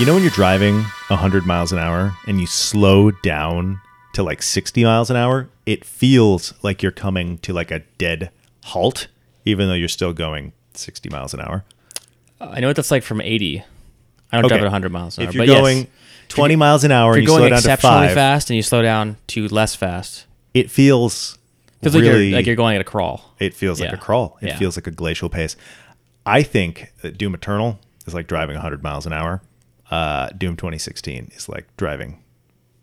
You know when you're driving 100 miles an hour and you slow down to like 60 miles an hour, it feels like you're coming to like a dead halt, even though you're still going 60 miles an hour. I know what that's like from 80. I don't Okay. drive at 100 miles an hour. If you're going yes, 20 miles an hour if you're going exceptionally five, fast and you slow down to less fast, it feels feels like you're like you're going at a crawl. It feels like a crawl. It Yeah. feels like a glacial pace. I think that Doom Eternal is like driving 100 miles an hour. Uh, Doom 2016 is like driving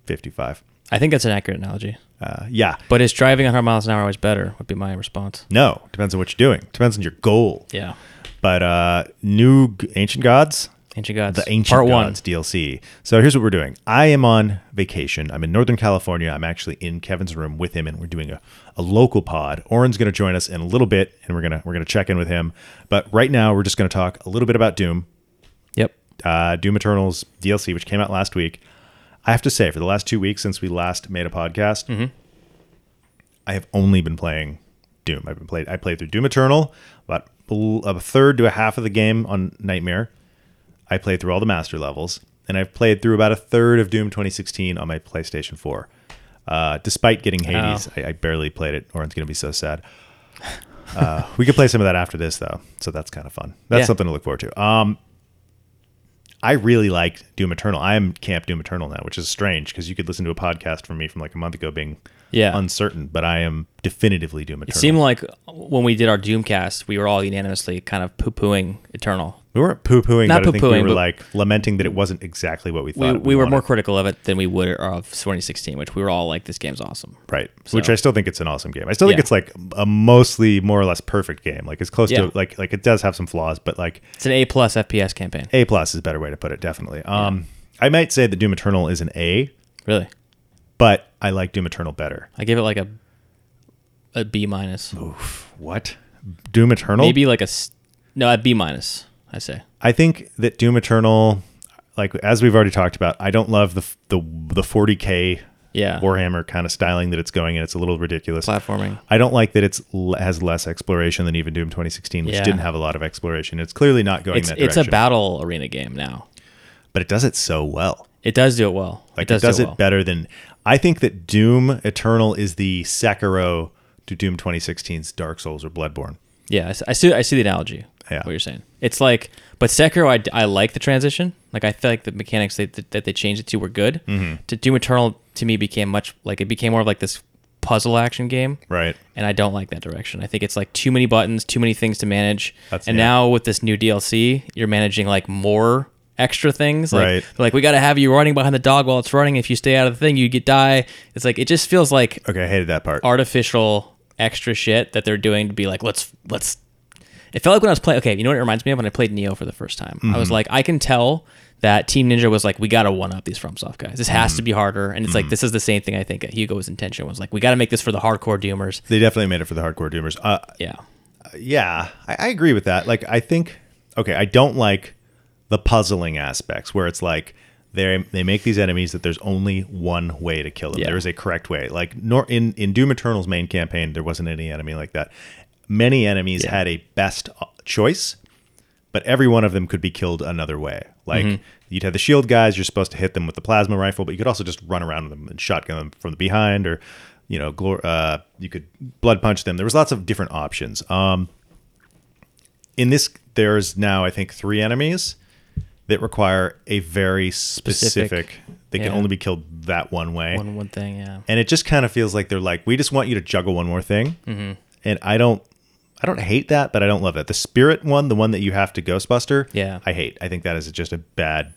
55. I think that's an accurate analogy. Uh, yeah. But is driving 100 miles an hour always better? Would be my response. No, depends on what you're doing. Depends on your goal. Yeah. But uh, new Ancient Gods, Ancient Gods. the Ancient Part one. Gods DLC. So here's what we're doing. I am on vacation. I'm in Northern California. I'm actually in Kevin's room with him, and we're doing a, a local pod. Oren's going to join us in a little bit, and we're gonna we're gonna check in with him. But right now, we're just going to talk a little bit about Doom. Uh, Doom Eternals DLC, which came out last week. I have to say, for the last two weeks since we last made a podcast, Mm-hmm. I have only been playing Doom. I've been played. I played through Doom Eternal, about a third to a half of the game on Nightmare. I played through all the master levels, and I've played through about a third of Doom 2016 on my PlayStation 4. Uh, despite getting Hades, I, I barely played it. Oren's gonna be so sad. Uh, we could play some of that after this, though, so that's kind of fun. That's Yeah. something to look forward to. Um, I really liked Doom Eternal. I am Camp Doom Eternal now, which is strange because you could listen to a podcast from me from like a month ago being Yeah. uncertain, but I am definitively Doom Eternal. It seemed like when we did our Doomcast, we were all unanimously kind of poo pooing Eternal. we weren't poo pooing, Not but I think we were like lamenting that it wasn't exactly what we We, thought. we were wanted. more critical of it than we would of 2016, which we were all like, this game's awesome. right, So- which I still think it's an awesome game. I still think Yeah. it's like a mostly more or less perfect game. Like it's close Yeah. to like like it does have some flaws, but like It's an A plus FPS campaign. A plus is a better way to put it. Definitely. Um, I might say that Doom Eternal is an A, Really. but I like Doom Eternal better. I give it like a a B minus. Oof. What? Doom Eternal? Maybe like a no, a B minus. I say. I think that Doom Eternal, like as we've already talked about, I don't love the the the 40k Yeah. Warhammer kind of styling that it's going in. It's a little ridiculous. Platforming. I don't like that it's l- has less exploration than even Doom 2016, which Yeah. didn't have a lot of exploration. It's clearly not going It's that it's direction. a battle arena game now. but it does it so well. It does do it well. Like it does, it, does do it well. better than I think that Doom Eternal is the Sekiro to Doom 2016's Dark Souls or Bloodborne. Yeah, I see. I see the analogy. Yeah. what you're saying. It's like, but Sekiro, I, I like the transition. Like I feel like the mechanics that, that they changed it to were good. Mm-hmm. To Doom Eternal to me became much like it became more of like this puzzle action game. Right. And I don't like that direction. I think it's like too many buttons, too many things to manage. That's- and yeah. now with this new DLC, you're managing like more extra things. Like, Right. Like we got to have you running behind the dog while it's running. If you stay out of the thing, you get die. It's like it just feels like Okay, I hated that part. artificial extra shit that they're doing to be like, let's let's. It felt like when I was playing. Okay, you know what it reminds me of when I played Nioh for the first time. I Mm-hmm. was like, I can tell that Team Ninja was like, we got to one up these FromSoft guys. This has Mm-hmm. to be harder, and it's like this is the same thing. I think Hugo's intention was like, we got to make this for the hardcore doomers. They definitely made it for the hardcore Doomers. Uh, Yeah, yeah, I, I agree with that. Like, I think, okay, I don't like the puzzling aspects where it's like they they make these enemies that there's only one way to kill them. Yeah. There is a correct way. Like, nor in in Doom Eternal's main campaign, there wasn't any enemy like that. Many enemies Yeah. had a best uh, choice, but every one of them could be killed another way. Like. Mm-hmm. You'd have the shield guys. You're supposed to hit them with the plasma rifle, but you could also just run around them and shotgun them from the behind, or you know, glor- uh, you could blood punch them. There was lots of different options. Um, in this there's now i think three enemies that require a very specific, Specific. they can only be killed that one way one one thing. Yeah, and it just kind of feels like they're like we just want you to juggle one more thing Mm-hmm. and i don't i don't hate that but i don't love that the spirit one the one that you have to ghostbuster Yeah. i hate i think that is just a bad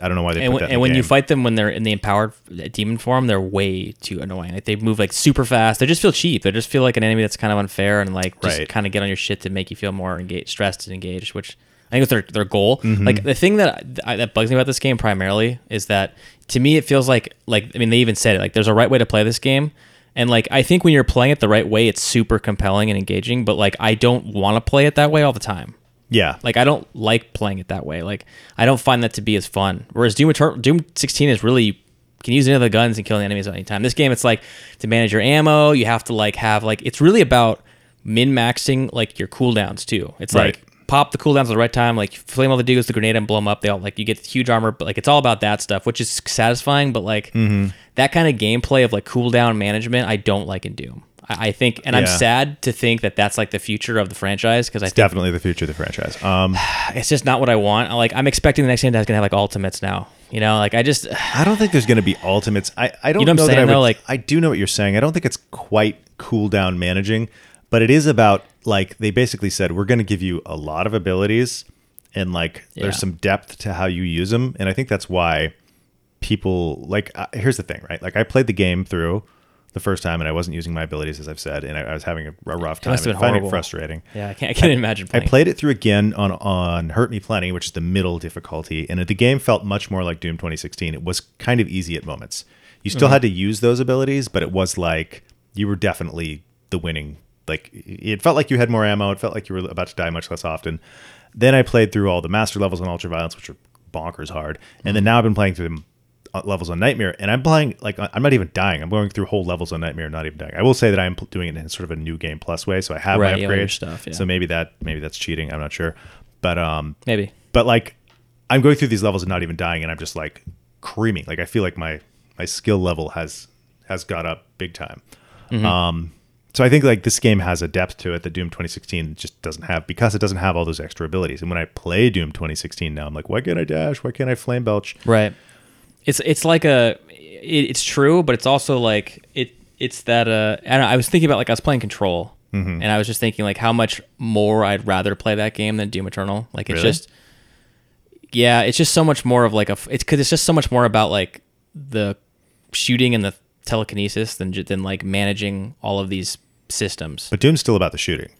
i don't know why they and, put when, that in and the when you fight them when they're in the empowered demon form, they're way too annoying. Like they move like super fast. They just feel cheap. They just feel like an enemy that's kind of unfair and like just Right. kind of get on your shit to make you feel more engaged, stressed and engaged. Which I think is their their goal. Mm-hmm. Like the thing that I, that bugs me about this game primarily is that to me it feels like like I mean they even said it like there's a right way to play this game. And like I think when you're playing it the right way, it's super compelling and engaging. But like I don't want to play it that way all the time. yeah Like I don't like playing it that way. Like I don't find that to be as fun. Whereas Doom Eternal, Doom 16 is really can use any of the guns and kill the enemies at any time. This game, it's like to manage your ammo, you have to like have like it's really about min maxing like your cooldowns too. It's Right. like pop the cooldowns at the right time, like flame all the dudes, the grenade and blow them up. They all like you get huge armor, but like it's all about that stuff, which is satisfying. But like Mm-hmm. that kind of gameplay of like cooldown management, I don't like in Doom. I, I think, and I'm sad to think that that's like the future of the franchise because I think Definitely the future of the franchise. Um, it's just not what I want. Like I'm expecting the next game that's gonna have like ultimates now. You know, like I just I don't think there's going to be ultimates. I, I don't You know what I'm that I saying, would, though? Like- I do know what you're saying. I don't think it's quite cooldown managing, but it is about like they basically said we're going to give you a lot of abilities and like Yeah. there's some depth to how you use them, and I think that's why people like. Uh, here's the thing, right? Like I played the game through the first time and I wasn't using my abilities as I've said, and I, I was having a, a rough time have and been finding it frustrating. yeah, I can't I can't imagine I played it through again on on Hurt Me Plenty, which is the middle difficulty, and the game felt much more like Doom 2016. It was kind of easy at moments. You still Mm-hmm. had to use those abilities, but it was like you were definitely the winning. Like it felt like you had more ammo. It felt like you were about to die much less often. Then I played through all the master levels on Ultraviolence, which are bonkers hard, and Mm-hmm. then now I've been playing through them uh, levels on Nightmare, and I'm playing like I'm not even dying. I'm going through whole levels on Nightmare, not even dying. I will say that I'm doing it in sort of a new game plus way, so I have Right, my have stuff, yeah. So maybe that maybe that's cheating. I'm not sure, but um, Maybe. but like I'm going through these levels and not even dying, and I'm just like creaming. Like I feel like my my skill level has has got up big time. Mm-hmm. Um, so I think like this game has a depth to it that Doom 2016 just doesn't have because it doesn't have all those extra abilities. And when I play Doom 2016 now, I'm like, why can't I dash? Why can't I flame belch? Right. It's it's like a it, it's true, but it's also like it it's that uh I, don't know, I was thinking about like I was playing Control, Mm-hmm. and I was just thinking like how much more I'd rather play that game than Doom Eternal. Like it's Really? just yeah, it's just so much more of like a it's because it's just so much more about like the shooting and the telekinesis than than like managing all of these systems But Doom's still about the shooting.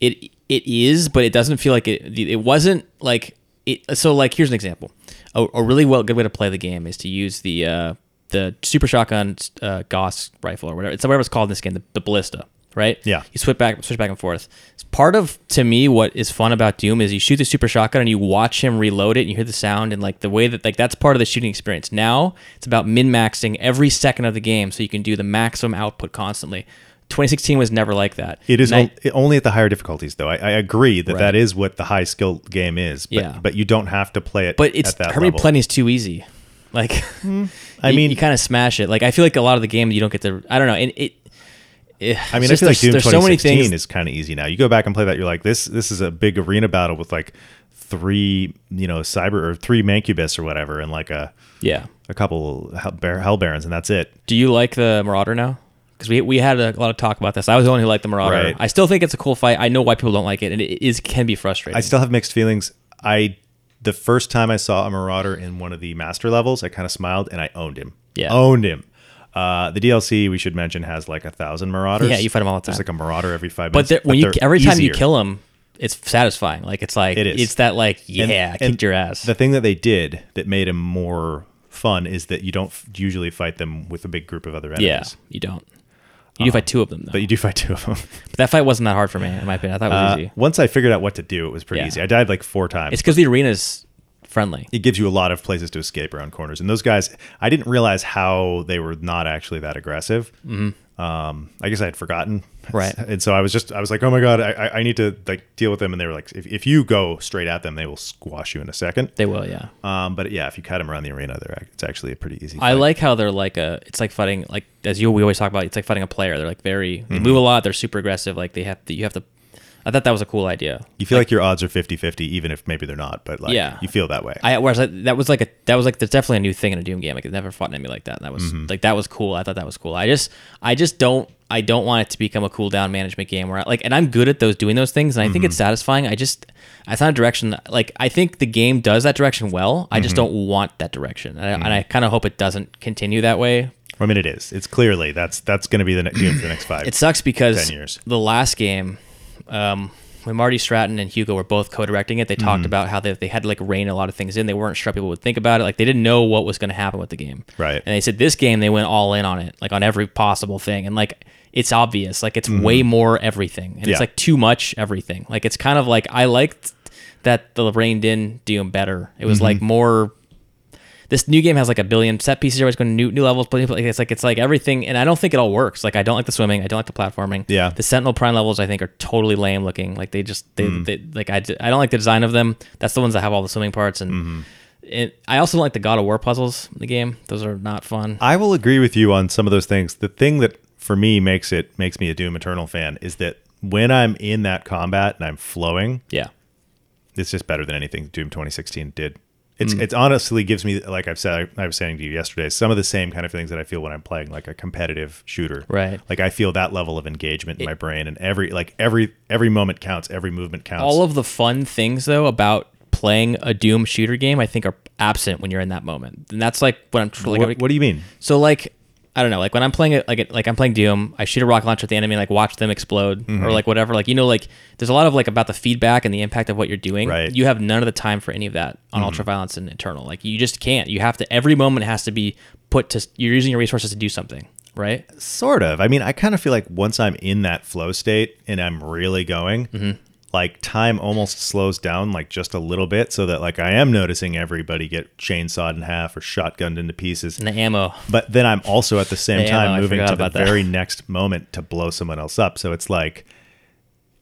it it is, but it doesn't feel like it. It wasn't like it. So like here's an example. A, a really well good way to play the game is to use the uh, the super shotgun uh, Gauss rifle or whatever. It's whatever it's called in this game, the, the ballista. Right. Yeah. You switch back, switch back and forth. It's part of to me what is fun about Doom is you shoot the super shotgun and you watch him reload it and you hear the sound and like the way that like that's part of the shooting experience. Now it's about min maxing every second of the game so you can do the maximum output constantly. 2016 was never like that. It is on- only at the higher difficulties, though. I, I agree that Right. that is what the high skill game is. But, Yeah. but you don't have to play it. but it's at that level. Plenty is too easy. Like, hmm. I you- mean- you kind of smash it. Like, I feel like a lot of the game you don't get to. I don't know. And it. It I mean, it's I feel like Doom there's, there's so 2016 things. is kind of easy now. You go back and play that, you're like, this this is a big arena battle with like three, you know, cyber or three Mancubus or whatever, and like a yeah. a couple hell, hell barons, and that's it. Do you like the Marauder now? Because we, we had a lot of talk about this. I was the one who liked the Marauder. Right. I still think it's a cool fight. I know why people don't like it, and it is can be frustrating. I still have mixed feelings. I the first time I saw a Marauder in one of the master levels, I kind of smiled and I owned him. Yeah. owned him. Uh, the DLC we should mention has like a thousand Marauders. Yeah, you fight them all the There's time. like a Marauder every five but minutes. there, when you every time you kill them, it's satisfying. Like it's like It is. it's that like yeah, And- I and kicked your ass. The thing that they did that made him more fun is that you don't f- usually fight them with a big group of other enemies. yeah, you don't. You do fight two of them though. But you do fight two of them. But that fight wasn't that hard for me, in my opinion. I thought it was Uh, easy. once I figured out what to do, it was pretty Yeah. easy. I died like four times. It's because the arena's friendly. it gives you a lot of places to escape around corners. And those guys, I didn't realize how they were not actually that aggressive. Mm-hmm. Um, I guess I had forgotten. Right. And so I was just, I was like, oh my God, I, I- I need to like deal with them. And they were like, if, if you go straight at them, they will squash you in a second. They will, yeah. Um, but yeah, if you cut them around the arena, they're, it's actually a pretty easy. I fight. like how they're like a. It's like fighting like as you we always talk about. It's like fighting a player. They're like very. Mm-hmm. Move a lot. They're super aggressive. Like they have to. You have to. I thought that was a cool idea. You feel like, your odds are 50 50, even if maybe they're not, but like, Yeah. you feel that way. I whereas I, that was like a that was like there's definitely a new thing in a Doom game. Like I've never fought an enemy like that. That was Mm-hmm. like that was cool. I thought that was cool. I just I just don't I don't want it to become a cooldown management game where I, like and I'm good at those doing those things and I think it's Mm-hmm. satisfying. I just it's not a direction that- like I think the game does that direction well. I Mm-hmm. just don't want that direction, and I, and I kind of hope it doesn't continue that way. I mean, it is. It's clearly that's that's going to be the ne- Doom for the next five. It sucks because 10 years. the last game, um, when Marty Stratton and Hugo were both co-directing it, they talked Mm-hmm. about how they, they had to like rein a lot of things in. They weren't sure people would think about it. Like they didn't know what was going to happen with the game. Right. And they said this game they went all in on it, like on every possible thing, and like it's obvious, like it's way more everything, and Mm-hmm. Yeah. it's like too much everything. Like it's kind of like I liked that the reined in Doom better. It was Mm-hmm. like more. This new game has like a billion set pieces. You're always going to new new levels, but like, it's like it's like everything, and I don't think it all works. Like I don't like the swimming, I don't like the platforming. Yeah. the Sentinel Prime levels I think are totally lame looking. Like they just they, Mm. they like I, I don't like the design of them. That's the ones that have all the swimming parts, and Mm-hmm. it, I also don't like the God of War puzzles in the game. Those are not fun. I will agree with you on some of those things. The thing that for me makes it makes me a Doom Eternal fan is that when I'm in that combat and I'm flowing, Yeah, it's just better than anything Doom 2016 did. It's Mm. it's honestly gives me like I've said I was saying to you yesterday some of the same kind of things that I feel when I'm playing like a competitive shooter. Right. Like I feel that level of engagement in my brain and every like every every moment counts, every movement counts. all of the fun things though about playing a Doom shooter game, I think are absent when you're in that moment, and that's like what I'm tr- like. what, what do you mean? So like I don't know, like when I'm playing it, like like I'm playing Doom, I shoot a rocket launcher at the enemy, and like watch them explode Mm-hmm. or like whatever. Like you know, like there's a lot of like about the feedback and the impact of what you're doing. Right. You have none of the time for any of that on Mm-hmm. Ultraviolence and Eternal. Like you just can't. You have to. Every moment has to be put to. You're using your resources to do something. Right. Sort of. I mean, I kind of feel like once I'm in that flow state and I'm really going, Mm-hmm. Like time almost slows down like just a little bit so that like I am noticing everybody get chainsawed in half or shotgunned into pieces. And the ammo. But then I'm also at the same no, time I moving to the that. very next moment to blow someone else up. So it's like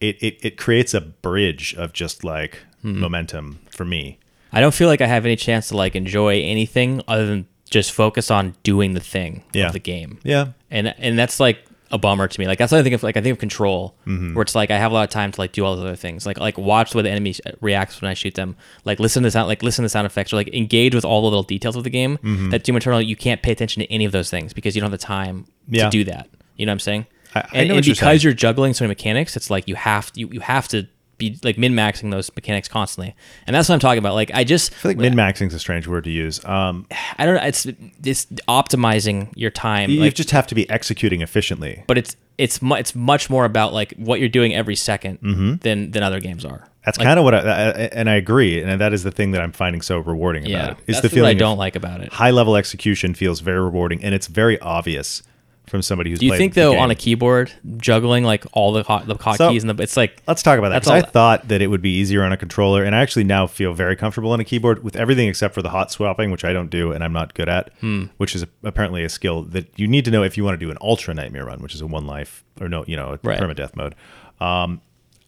it it, it creates a bridge of just like Hmm. momentum for me. I don't feel like I have any chance to like enjoy anything other than just focus on doing the thing Yeah. of the game. Yeah. and and that's like a bummer to me. Like that's what I think of. Like I think of Control, Mm-hmm. where it's like I have a lot of time to like do all those other things. Like like watch the way the enemy reacts when I shoot them. Like listen to the sound. Like listen to the sound effects. Or like engage with all the little details of the game. Mm-hmm. That Doom Eternal you can't pay attention to any of those things because you don't have the time Yeah. to do that. You know what I'm saying? I- I and and you're because saying. you're juggling so many mechanics, it's like you have you you have to be like min maxing those mechanics constantly. And that's what I'm talking about. Like I just I feel like min maxing is a strange word to use. Um, I don't know. It's it's optimizing your time. you like, just have to be executing efficiently. but it's it's mu- it's much more about like what you're doing every 2nd than than other games are. That's Like, kind of what I, I and I agree, and that is the thing that I'm finding so rewarding about yeah. it. Is the feeling I don't like about it. high level execution feels very rewarding, and it's very obvious from somebody who's. Do you think though on a keyboard juggling like all the hot, the hotkeys So- and the it's like Let's talk about that. That's I all- thought that it would be easier on a controller, and I actually now feel very comfortable on a keyboard with everything except for the hot swapping, which I don't do and I'm not good at, Hmm. which is apparently a skill that you need to know if you want to do an ultra nightmare run, which is a one life or no, you know, a Right. permadeath mode. Um,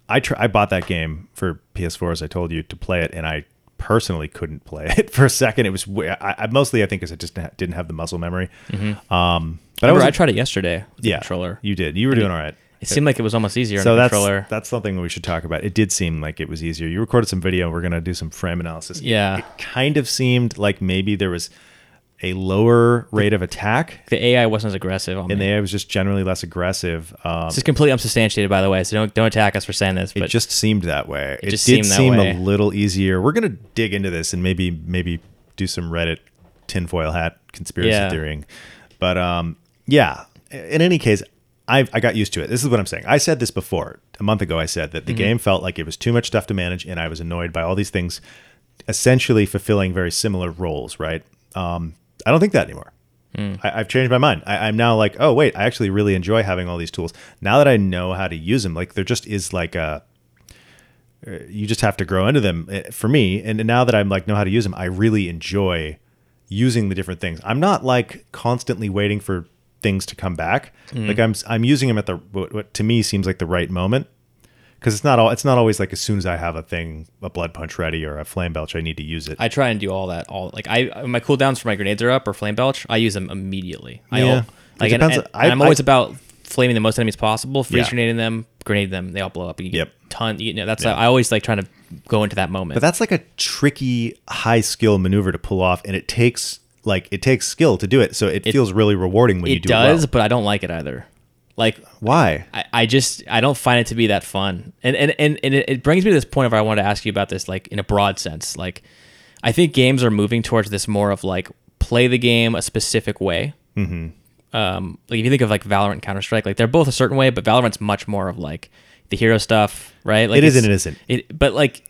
I tr- I bought that game for PS4 as I told you to play it, and I personally couldn't play it for a second. It was I, I mostly I think because I just didn't have the muscle memory. Um, but I Remember, I tried it yesterday with the yeah, controller. You did. You were doing all right. It seemed like it was almost easier So on the that's controller. that's something we should talk about. It did seem like it was easier. You recorded some video. We're gonna do some frame analysis. Yeah. it kind of seemed like maybe there was a lower rate of attack, The AI wasn't as aggressive on and me. the AI was just generally less aggressive. Um, This is completely unsubstantiated, by the way. So don't don't attack us for saying this. it just seemed that way. It, just did seemed that seem way. a little easier. We're gonna dig into this and maybe maybe do some Reddit tinfoil hat conspiracy Yeah. theorying. But um, yeah. In any case, I I got used to it. This is what I'm saying. I said this before a month ago. I said that the Mm-hmm. game felt like it was too much stuff to manage, and I was annoyed by all these things, essentially fulfilling very similar roles. Right. Um, I don't think that anymore. Mm. I, I've changed my mind. I, I'm now like, oh wait, I actually really enjoy having all these tools. Now that I know how to use them, like there just is like a you just have to grow into them eh, for me and now that i'm like know how to use them i really enjoy using the different things i'm not like constantly waiting for things to come back like i'm i'm using them at the what, what to me seems like the right moment because it's not all it's not always like as soon as i have a thing a blood punch ready or a flame belch i need to use it I try and do all that. All like I my cooldowns for my grenades are up or flame belch. I use them immediately. I Yeah. It like and, depends. and- I- and I'm always I- about flaming the most enemies possible, freeze Yeah. grenading them, grenade them, they all blow up. And you get Yep. ton. You know that's I always like trying to go into that moment. but that's like a tricky high skill maneuver to pull off and it takes like it takes skill to do it so it, feels really rewarding when you do does, it well. but I don't like it either. Like why I, I just I don't find it to be that fun. And and and, and it, it brings me to this point where I want to ask you about this like in a broad sense. Like I think games are moving towards this more of like play the game a specific way. Mm-hmm. Um, like if you think of like Valorant and Counter Strike, like they're both a certain way, but Valorant's much more of like the hero stuff, right? Like It is and it isn't. It, but like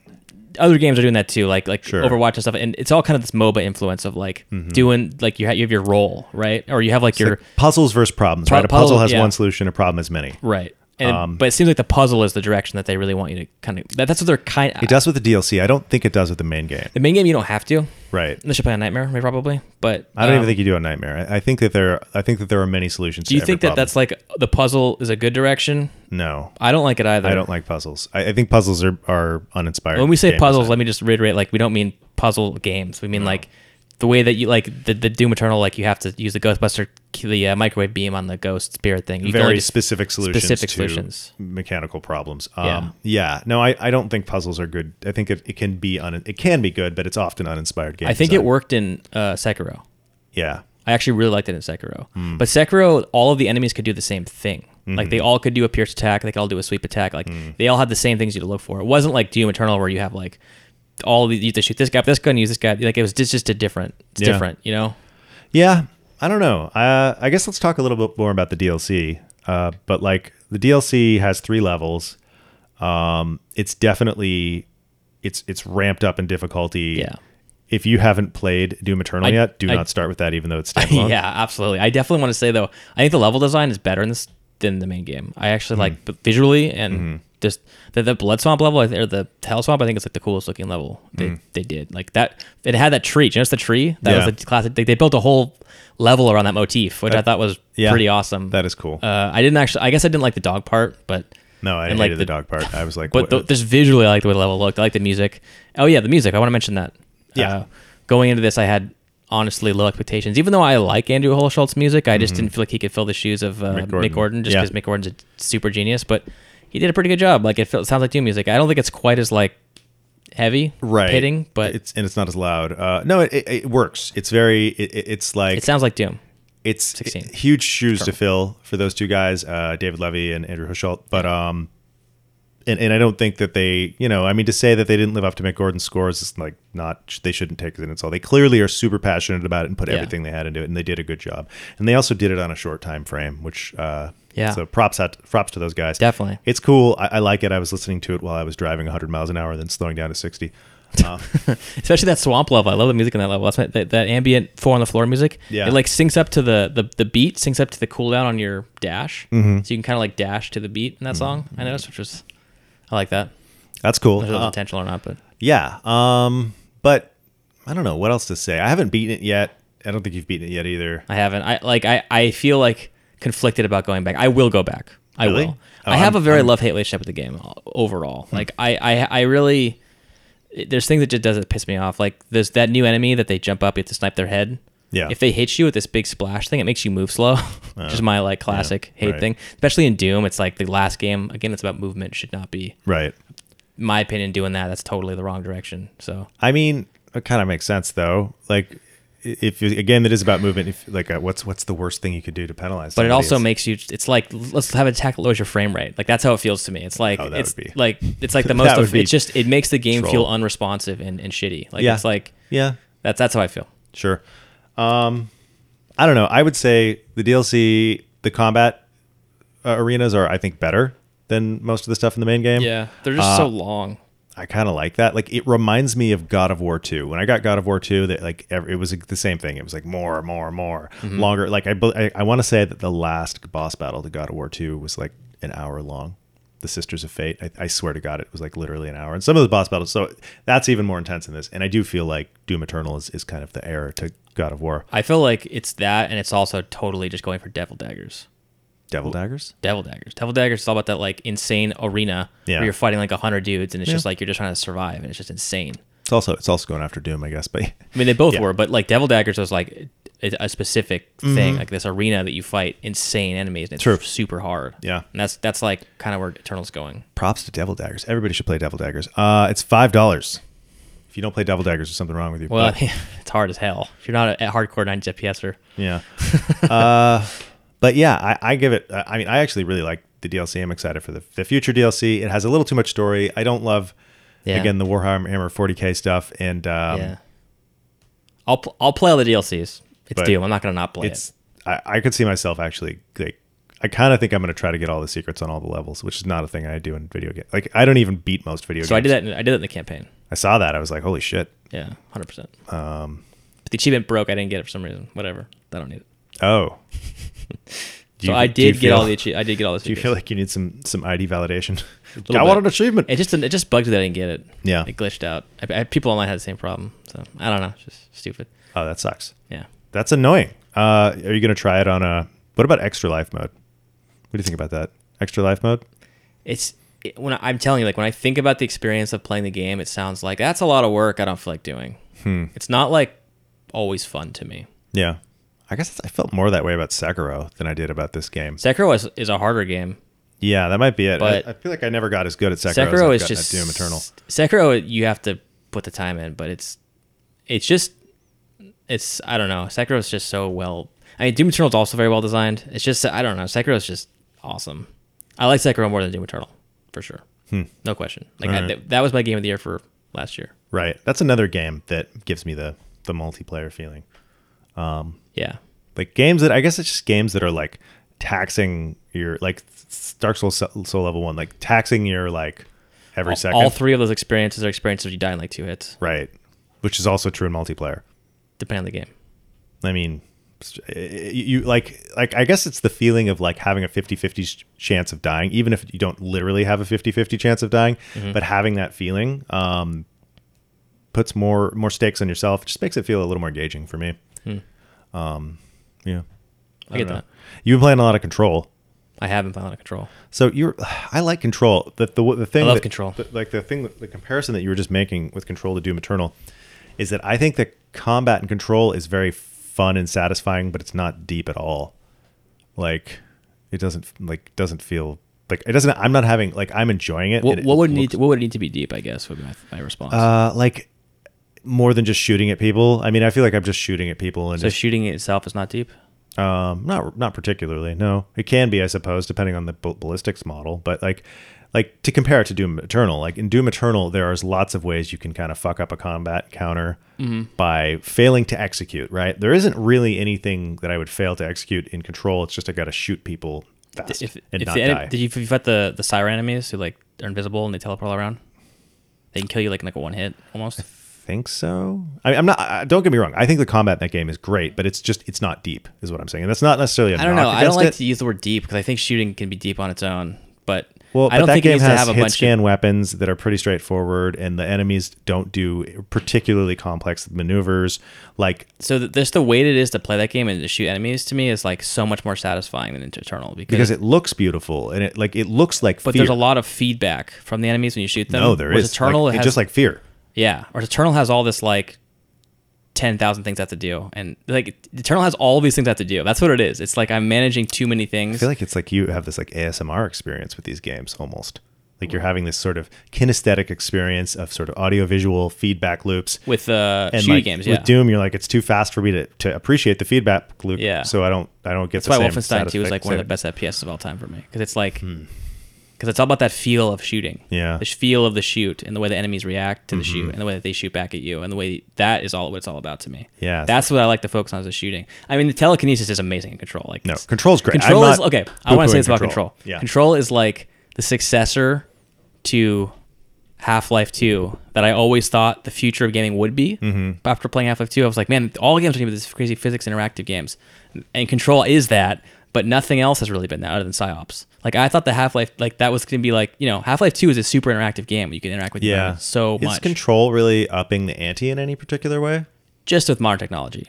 other games are doing that too, like like Sure. Overwatch and stuff, and it's all kind of this MOBA influence of like mm-hmm. doing like you have you have your role, right? Or you have like your Like puzzles versus problems Pu- right a puzzle puzzle- has yeah. one solution a problem has many right. And Um, but it seems like the puzzle is the direction that they really want you to kind of. That, that's what they're kind. it does with the DLC. I don't think it does with the main game. The main game you don't have to. Right. Unless you play a Nightmare, maybe probably. But I don't um, even think you do a nightmare. I, I think that there. I think that there are many solutions. Do you think that problem. that's like the puzzle is a good direction? no? I don't like it either. I don't like puzzles. I, I think puzzles are are uninspired. When we say puzzles, design. let me just reiterate: like we don't mean puzzle games. We mean like the way that you like the, the Doom Eternal. Like you have to use the Ghostbuster, the uh, microwave beam on the ghost spirit thing. You very specific solutions specific to solutions. mechanical problems. Yeah. Um, yeah. No, I, I don't think puzzles are good. I think it, it can be un, it can be good, but it's often uninspired game. I think design. it worked in uh, Sekiro. Yeah. I actually really liked it in Sekiro. Hmm. But Sekiro, all of the enemies could do the same thing. Mm-hmm. Like they all could do a pierce attack. They could all do a sweep attack. Like Hmm. they all had the same things you to look for. It wasn't like Doom Eternal where you have like all these, you have to shoot this guy, this gun, use this guy. Like it was just, just a different. It's Yeah. different, you know. Yeah, I don't know. Uh, I guess let's talk a little bit more about the DLC. Uh, but like the DLC has three levels. Um, it's definitely it's it's ramped up in difficulty. Yeah. If you haven't played Doom Eternal I- yet, do I- not start with that, even though it's standalone. yeah, absolutely. I definitely want to say though, I think the level design is better in this than the main game. I actually Hmm. like but visually and Mm-hmm. just the, the blood swamp level or the hell swamp. I think it's like the coolest looking level they, they did. Like that, it had that tree. Just the tree that. Yeah. was the classic. They, they built a whole level around that motif, which I thought was yeah, pretty awesome. That is cool. uh, I didn't actually. I guess I didn't like the dog part, but no, I hated like, the, the- dog part. I was like, but the, just visually, I like the way the level looked. I like the music. Oh yeah, the music. I want to mention that. Yeah. Uh, going into this, I had honestly low expectations. Even though I like Andrew Hulshult's music, I just didn't feel like he could fill the shoes of uh, Mm-hmm. Mick Mick, Gordon. Gordon. just Yeah. because Mick Gordon's a super genius. But he did a pretty good job. Like it, felt, sounds like Doom music. I don't think it's quite as like heavy right hitting, but it's and it's not as loud. Uh, no, it, it, it works. It's very. It, it- it's like it sounds like Doom. it's 16. huge shoes to fill for those two guys, uh, David Levy and Andrew Hulshult. But um, and, and I don't think that they, you know, I mean, to say that they didn't live up to Mick Gordon's scores is like not. They shouldn't take it in. It's all. They clearly are super passionate about it and put Yeah. everything they had into it, and they did a good job. And they also did it on a short time frame, which uh, Yeah. So props out, props to those guys. Definitely. it's cool. I, I like it. I was listening to it while I was driving 100 miles an hour, and then slowing down to 60. Um, especially that swamp level. I love the music in that level. That's my, that, that ambient four on the floor music. Yeah. it like syncs up to the the, the beat, syncs up to the cooldown on your dash, Mm-hmm. so you can kind of like dash to the beat in that song. I noticed, which was I like that. that's cool. Whether Uh, intentional or not, but Yeah. Um, but I don't know what else to say. I haven't beaten it yet. I don't think you've beaten it yet either. I haven't. I like I I feel like conflicted about going back. I will go back. I Really? will. Oh, I have I'm- a very Hmm. love hate relationship with the game o- overall. Like I I I really there's things that just doesn't piss me off. Like there's that new enemy that they jump up, you have to snipe their head. Yeah. If they hit you with this big splash thing, it makes you move slow, which is my like classic hate right. thing. Especially in Doom, it's like the last game. Again, it's about movement. Should not be, Right. my opinion, doing that. That's totally the wrong direction. So I mean, it kind of makes sense though. Like, if you, again, it is about movement. If like, uh, what's what's the worst thing you could do to penalize? but it also It's- makes you. It's like let's have an attack that lowers your frame rate. Like that's how it feels to me. It's like Oh, it's like it's like the most. Of, it's just it makes the game feel unresponsive and, and shitty. Like Yeah. it's like yeah, that's that's how I feel. sure. Um, I don't know. I would say the DLC, the combat uh, arenas are, I think, better than most of the stuff in the main game. Yeah, they're just Uh, so long. I kind of like that. Like it reminds me of God of War 2. When I got God of War 2, that like ev- it was like, the same thing. It was like more, more, more, Mm-hmm. longer. Like I, I, I want to say that the last boss battle to God of War 2 was like an hour long. The Sisters of Fate. I, I swear to God, it was like literally an hour. And some of the boss battles, so that's even more intense in this. And I do feel like Doom Eternal is, is kind of the heir to God of War. I feel like it's that, and it's also totally just going for devil daggers. Devil daggers. Devil daggers. Devil daggers is all about that like insane arena Yeah. where you're fighting like a hundred dudes, and it's Yeah. just like you're just trying to survive, and it's just insane. It's also it's also going after Doom, I guess. But I mean, they both Yeah. were, but like Devil Daggers was like a, specific thing, like this arena that you fight insane enemies, and it's Mm-hmm. True. super hard. Yeah. and that's that's like kind of where Eternal's going. props to Devil Daggers. Everybody should play Devil Daggers. Uh, it's five dollars. You don't play Devil Daggers, there's something wrong with you. Well, But- it's hard as hell if you're not a, a hardcore 90 FPSer. Yeah. uh, but yeah, I, I give it. I mean, I actually really like the DLC. I'm excited for the, the future DLC. It has a little too much story. I don't love, Yeah. again, the Warhammer 40k stuff. And um, yeah, I'll pl- I'll play all the DLCs. It's Doom. I'm not gonna not play it's. it. I, I could see myself actually like. I kind of think I'm going to try to get all the secrets on all the levels, which is not a thing I do in video games. Like I don't even beat most video So games. I did that. In, I did it in the campaign. I saw that. I was like, holy shit. Yeah, hundred percent. Um, But the achievement broke. I didn't get it for some reason. Whatever. I don't need it. oh, So you- I did get all the achie- I did get all the Do you feel like you need some some ID validation? I want an achievement. It just it just bugged me that I didn't get it. Yeah. it glitched out. I, I, people online had the same problem. So I don't know. It's just stupid. Oh, that sucks. Yeah. That's annoying. Uh, are you going to try it on a? What about extra life mode? What do you think about that? Extra life mode? It's it, when I, I'm telling you, like when I think about the experience of playing the game, it sounds like that's a lot of work. I don't feel like doing. Hmm. It's not like always fun to me. Yeah. I guess I felt more that way about Sekiro than I did about this game. Sekiro is, is a harder game. Yeah, that might be it. But- I, I feel like I never got as good at Sekiro. as Sekiro I've is just at Doom Eternal. Sekiro, you have to put the time in, but it's it's just it's I don't know. Sekiro is just so well. I mean, Doom Eternal is also very well designed. It's just I don't know. Sekiro is just awesome. I like Sekiro more than Doom Eternal for sure. Hmm. No question. Like I, Alright. th- that was my game of the year for last year. Right. That's another game that gives me the the multiplayer feeling. Um, yeah. Like games that I guess it's just games that are like taxing your like Dark Souls Soul Level One, like taxing your like every All, second. all three of those experiences are experiences where you die in like two hits, right. Which is also true in multiplayer. depending on the game. I mean, you like like I guess it's the feeling of like having a 50-50 chance of dying even if you don't literally have a 50-50 chance of dying, Mm-hmm. but having that feeling um puts more more stakes on yourself. Just makes it feel a little more engaging for me. Um yeah. Hmm. I, get know. that. You've been playing a lot of Control. I haven't a lot of control. So you're, I like Control. The the, the thing I love that- Control. the- like the thing, the comparison that you were just making with Control to Doom Eternal, is that I think that combat and Control is very fun and satisfying, but it's not deep at all. Like, it doesn't like doesn't feel like it doesn't. I'm not having like I'm enjoying it. What, it what would looks- need to, what would need to be deep? I guess would be my, my response. uh like more than just shooting at people. I mean, I feel like I'm just shooting at people and so just shooting itself is not deep. Um, not not particularly. No, it can be, I suppose, depending on the ballistics model. But like, like to compare it to Doom Eternal, like in Doom Eternal, there is lots of ways you can kind of fuck up a combat counter Mm-hmm. by failing to execute. Right? There isn't really anything that I would fail to execute in Control. It's just I got to shoot people fast If, and if not the, die. did you, if you fight the the siren enemies who like are invisible and they teleport all around? They can kill you like in like a one hit almost. I think so. I, mean, I'm not. I, don't get me wrong. I think the combat in that game is great, but it's just it's not deep, is what I'm saying. And that's not necessarily. I I don't know. I don't like to use the word deep because I think shooting can be deep on its own. But Well, I don't that think it game needs to has have a hit bunch scan of. weapons that are pretty straightforward, and the enemies don't do particularly complex maneuvers. Like, So th- just the way it is to play that game and to shoot enemies to me is like so much more satisfying than Eternal because, because it looks beautiful and it like it looks like but fear. there's a lot of feedback from the enemies when you shoot them. no, there whereas is Eternal like, has just like fear. Yeah, or Eternal has all this like ten thousand things I have to do, and like Eternal has all these things I have to do. That's what it is. It's like I'm managing too many things. I feel like it's like you have this like ASMR experience with these games almost. Like you're having this sort of kinesthetic experience of sort of audio-visual feedback loops. with uh, And shooting like, games, yeah. with Doom, you're like it's too fast for me to, to appreciate the feedback loop. Yeah. So I don't I don't get That's the why same Wolfenstein 2 is like one of the best FPS of all time for me because it's like because it's all about that feel of shooting. Yeah. the feel of the shoot and the way the enemies react to the Mm-hmm. shoot and the way that they shoot back at you and the way that is all what it's all about to me. Yeah. that's what I like to focus on is the shooting. I mean, the telekinesis is amazing in Control. Like No, it's- Control's great. Control I'm is okay. I want to say this about Control. Control. Yeah. Control is like the successor to Half Life 2 that I always thought the future of gaming would be. Mm-hmm. But after playing Half Life 2, I was like, man, all games are going to be this crazy physics interactive games. And Control is that, but nothing else has really been that other than Psi-Ops. Like, I thought the Half Life, like, that was going to be like, you know, Half Life 2 is a super interactive game. You can interact with Yeah. so Is. Control really upping the ante in any particular way? just with modern technology.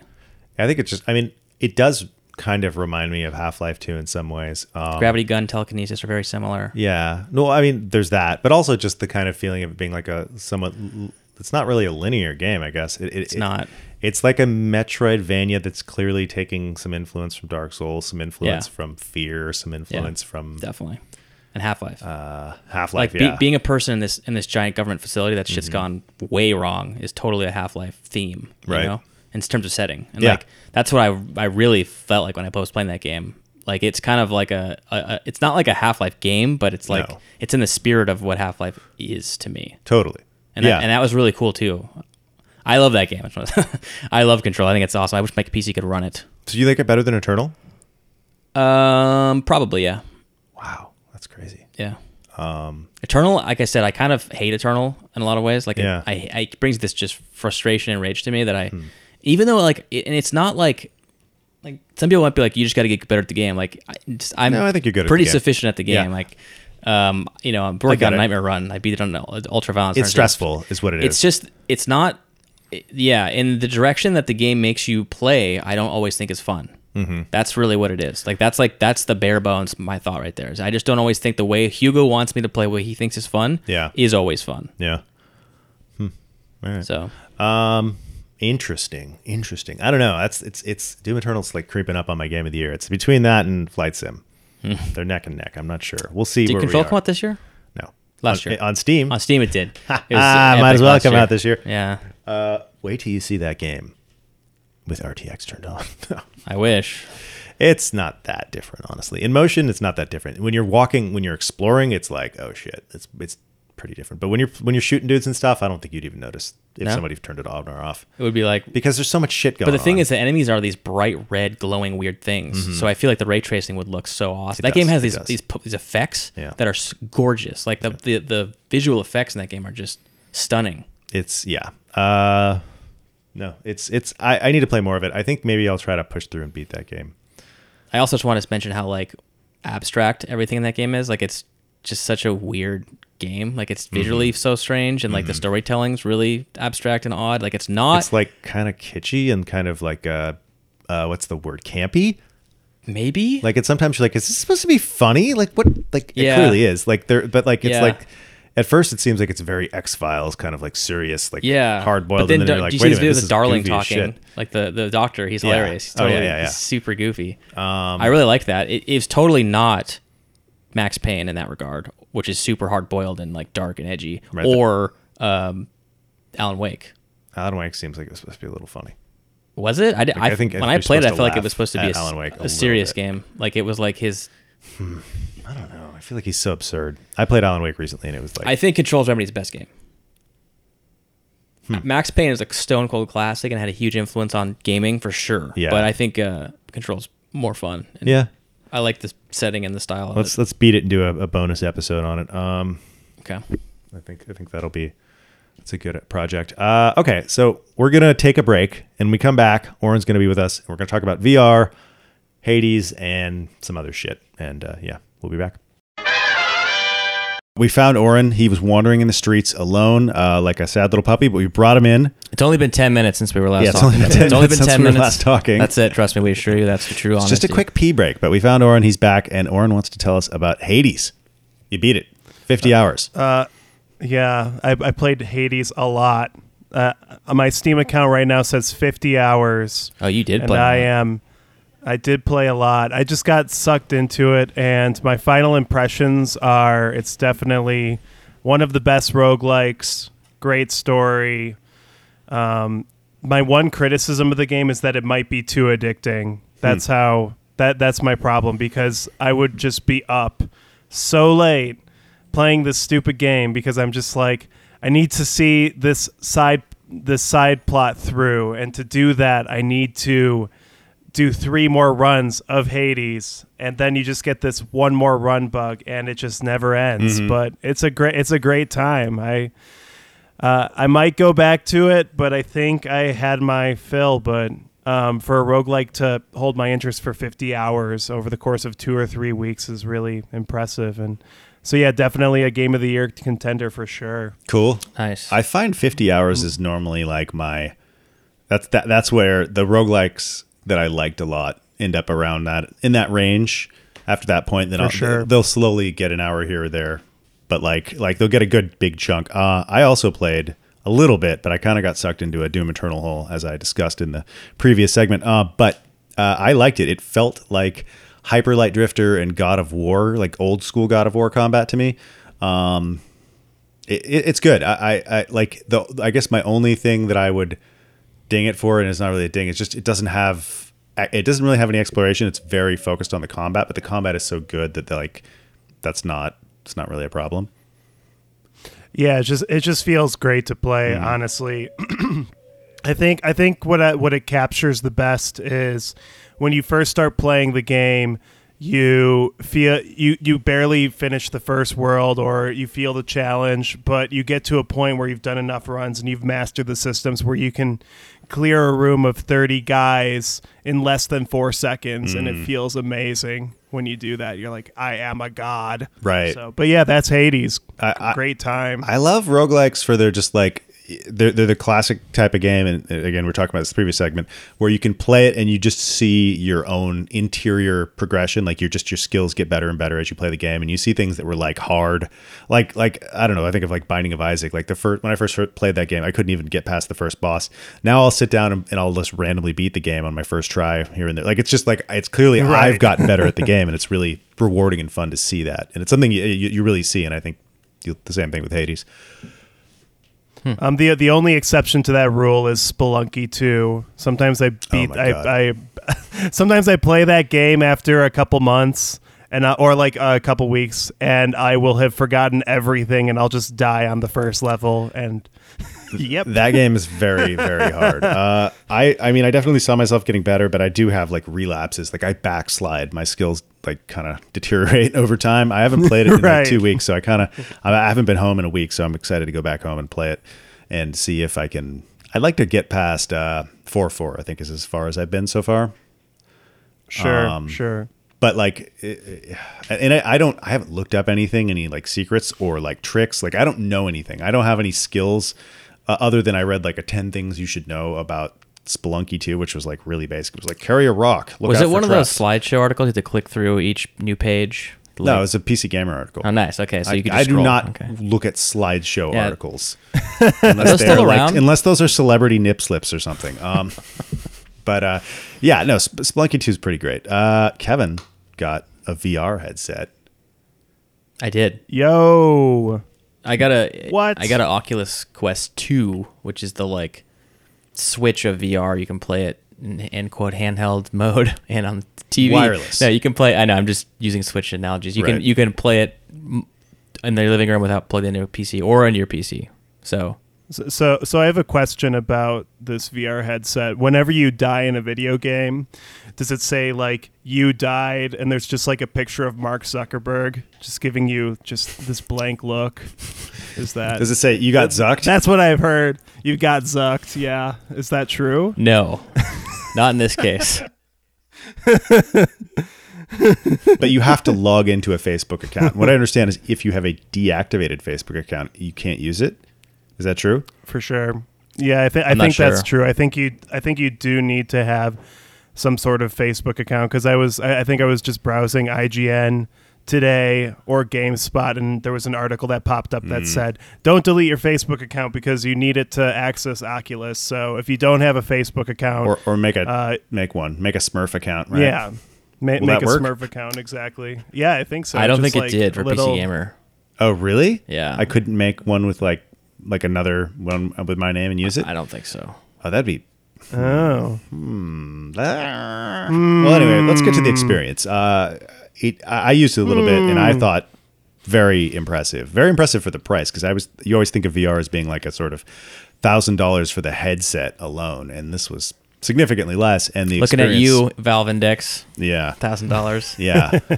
I think it's just. I mean, it does kind of remind me of Half Life Two in some ways. Um, Gravity gun, telekinesis are very similar. yeah. No, I mean, there's that, but also just the kind of feeling of it being like a somewhat. It's not really a linear game, I guess. It, it, It's not. It's like a Metroidvania that's clearly taking some influence from Dark Souls, some influence Yeah. from Fear, some influence from Definitely. And Half Life. uh, Half like Life. be, being a person in this in this giant government facility that shit's gone way wrong is totally a Half Life theme, you Right. know, in terms of setting. And Yeah. like that's what I I really felt like when I was playing that game. Like it's kind of like a, a, a it's not like a Half Life game, but it's like No. it's in the spirit of what Half Life is to me, totally. And yeah. that, and that was really cool too. I love that game. I love Control. I think it's awesome. I wish my PC could run it. Do you like it better than Eternal? Um, probably yeah, Wow, that's crazy. yeah. Um, Eternal, like I said, I kind of hate Eternal in a lot of ways. Like, it- Yeah. I, I it brings this just frustration and rage to me that I, even though like, it, and it's not like, like some people might be like, you just got to get better at the game. Like I just, I'm No, I think you're good at pretty game. sufficient at the Yeah. game. Like, um, you know, I'm working get on a. Nightmare Run. I beat it on Ultra Violence. It's stressful, is what it is. It's just, it's not. yeah, in the direction that the game makes you play, I don't always think is fun. Mm-hmm. That's really what it is. Like that's like that's the bare bones. My thought right there is I just don't always think the way Hugo wants me to play what he thinks is fun. Yeah. is always fun. yeah. Hmm. All right. So Um, interesting, interesting. I don't know. That's it's it's Doom Eternal's like creeping up on my game of the year. It's between that and Flight Sim. They're neck and neck. I'm not sure. We'll see. did Control come out this year? No, Last on, year. on Steam. On Steam, it did. It was ah, might as well come year. out this year. Yeah, Uh, wait till you see that game with RTX turned on. I wish. it's not that different, honestly. In motion, it's not that different. When you're walking, when you're exploring, it's like, oh shit, it's it's pretty different. But when you're when you're shooting dudes and stuff, I don't think you'd even notice if No? somebody turned it on or off It would be like. because there's so much shit going. On. But the thing on. is, the enemies are these bright red, glowing, weird things. So I feel like the ray tracing would look so awesome. that does, game has Mm-hmm. these these these effects Yeah. that are s- gorgeous. Like the, the the visual effects in that game are just stunning. it's yeah. Uh, no, it's it's. I, I need to play more of it. I think maybe I'll try to push through and beat that game. I also just want to mention how like abstract everything in that game is. Like it's just such a weird game. Like it's visually Mm-hmm. so strange, and like the storytelling's really abstract and odd. Like it's not It's like kind of kitschy and kind of like uh, uh, what's the word? Campy. maybe Like it's sometimes you're like, is this supposed to be funny? Like what? Like Yeah. it clearly is. Like there, but like it's Yeah. like. At first, it seems like it's very X Files, kind of like serious, like yeah hard boiled. But then, and then do you're like, you see wait a this video this with is Darling goofy talking? shit. Like the the doctor, he's Yeah. hilarious. He's Oh, yeah, yeah, yeah. super goofy. Um, I really like that. It, it's totally not Max Payne in that regard, which is super hard boiled and like dark and edgy, Right. or um, Alan Wake. Alan Wake seems like it was supposed to be a little funny. Was it? I, Like, I, I think when I played it, I felt like it was supposed to be a, Alan Wake a a serious game. Like it was like his. I don't know. I feel like he's so absurd. I played Alan Wake recently, and it was like I think Control's Remedy's best game. Hmm. Max Payne is a stone cold classic and had a huge influence on gaming for sure. Yeah. But I think uh, Control's more fun. And yeah. I like the setting and the style Let's it. let's beat it and do a, a bonus episode on it. Um, Okay. I think I think that'll be that's a good project. Uh, okay, so we're gonna take a break, and we come back. Oren's gonna be with us, and we're gonna talk about VR, Hades, and some other shit. And uh, yeah, we'll be back. We found Oren. He was wandering in the streets alone, uh, like a sad little puppy. But we brought him in. It's only been 10 minutes since we were last Yeah, it's talking. only been 10 It's only minutes been since 10 we minutes. last talking. That's it. Trust me. We assure you that's the true It's honesty. just a quick pee break, but we found Oren. He's back, and Oren wants to tell us about Hades. You beat it, fifty hours. Yeah, I, I played Hades a lot. Uh, my Steam account right now says 50 hours, Oh, you did and play. I that. am. I did play a lot. I just got sucked into it, and my final impressions are: it's definitely one of the best roguelikes. Great story. Um, my one criticism of the game is that it might be too addicting. That's how that that's my problem because I would just be up so late playing this stupid game because I'm just like I need to see this side this side plot through and to do that I need to do three more runs of Hades and then you just get this one more run bug and it just never ends. But it's a great it's a great time. I uh, I might go back to it but I think I had my fill but um, for a roguelike to hold my interest for 50 hours over the course of two or three weeks is really impressive. And so yeah definitely a game of the year contender for sure. Cool. Nice. I find 50 hours is normally like my that's that that's where the roguelikes that I liked a lot end up around that in that range. After that point, then I'll, sure. they'll slowly get an hour here or there, but like like they'll get a good big chunk. Uh, I also played a little bit, but I kind of got sucked into a Doom Eternal hole as I discussed in the previous segment. Uh, but uh, I liked it. It felt like Hyper Light Drifter and God of War, like old school God of War combat to me. Um, it, it- it's good. I, I, I like the. I guess my only thing that I would ding it for, and it's not really a ding. It's just it doesn't have. It doesn't really have any exploration. It's very focused on the combat, but the combat is so good that like that's not. It's not really a problem. Yeah, it just it just feels great to play. Mm-hmm. Honestly, I think I think what I, what it captures the best is when you first start playing the game. you feel you you barely finish the first world or you feel the challenge but you get to a point where you've done enough runs and you've mastered the systems where you can clear a room of 30 guys in less than 4 seconds and it mm. feels amazing when you do that. You're like I am a god. Right. so but yeah that's Hades. I- I- great time. I love roguelikes for their just like they're, they're the classic type of game and again we're talking about this previous segment where you can play it and you just see your own interior progression like you're just your skills get better and better as you play the game and you see things that were like hard. Like like I don't know I think of like Binding of Isaac like the first when I first played that game I couldn't even get past the first boss. Now I'll sit down and, and I'll just randomly beat the game on my first try here and there. Like it's just like it's clearly Right. I've gotten better at the game and it's really rewarding and fun to see that. And it's something you, you, you really see and I think you, the same thing with Hades Um, the the only exception to that rule is Spelunky 2. Sometimes I beat Oh my God. I, I sometimes I play that game after a couple months and uh, or like a couple weeks and I will have forgotten everything and I'll just die on the first level and yep. that game is very very hard. Uh i i mean i definitely saw myself getting better but i do have like relapses. Like i backslide. My skills like kind of deteriorate over time. I haven't played it in Right. like two weeks so i kind of i haven't been home in a week so i'm excited to go back home and play it and see if i can i'd like to get past uh 4-4 i think is as far as i've been so far. Sure, um, sure. but like and I don't i haven't looked up anything any like secrets or like tricks. Like i don't know anything. I don't have any skills uh, other than i read like a 10 things you should know about spelunky 2 which was like really basic it was like carry a rock Look Was it one of those slideshow articles you had to click through each new page? no it was a pc gamer article Oh, nice. Okay, so I, you could. Scroll. I do not Okay. look at slideshow Yeah. articles unless still they're like unless those are celebrity nip slips or something um but uh yeah no Sp- spelunky 2 is pretty great uh kevin got a vr headset I did. Yo. I got a What? I got an Oculus Quest Two, which is the like Switch of VR. You can play it in, in quote handheld mode and on TV. Wireless. No, you can play. I know. I'm just using Switch analogies. You Right. can you can play it in their living room without plugged into a PC or on your PC. So So, so, so I have a question about this VR headset. Whenever you die in a video game, does it say like you died and there's just like a picture of Mark Zuckerberg just giving you just this blank look? Is that does it say you got zucked That's what I've heard. You got zucked. Yeah. Is that true? no, not in this case. but you have to log into a Facebook account. What I understand is if you have a deactivated Facebook account, you can't use it. Is that true? For sure. Yeah, I think I I'm not think that's true. I think you I think you do need to have some sort of Facebook account because I was I, I think I was just browsing IGN today or GameSpot and there was an article that popped up that said don't delete your Facebook account because you need it to access Oculus. So if you don't have a Facebook account, Or or make a Uh, make one, make a Smurf account, right? yeah, ma- make a work? Smurf account exactly. Yeah, I think so. I don't Just think like it did for little- PC Gamer. Oh, really? Yeah. I couldn't make one with like like another one with my name and use it. I don't think so. Oh, that'd be. Oh, Ah. Well, anyway, let's get to the experience. Uh, it, I I used it a little bit, and I thought very impressive. Very impressive for the price because I was. You always think of VR as being like a sort of thousand dollars for the headset alone, and this was significantly less. And the Looking at you, Valve Index, yeah, thousand dollars. yeah.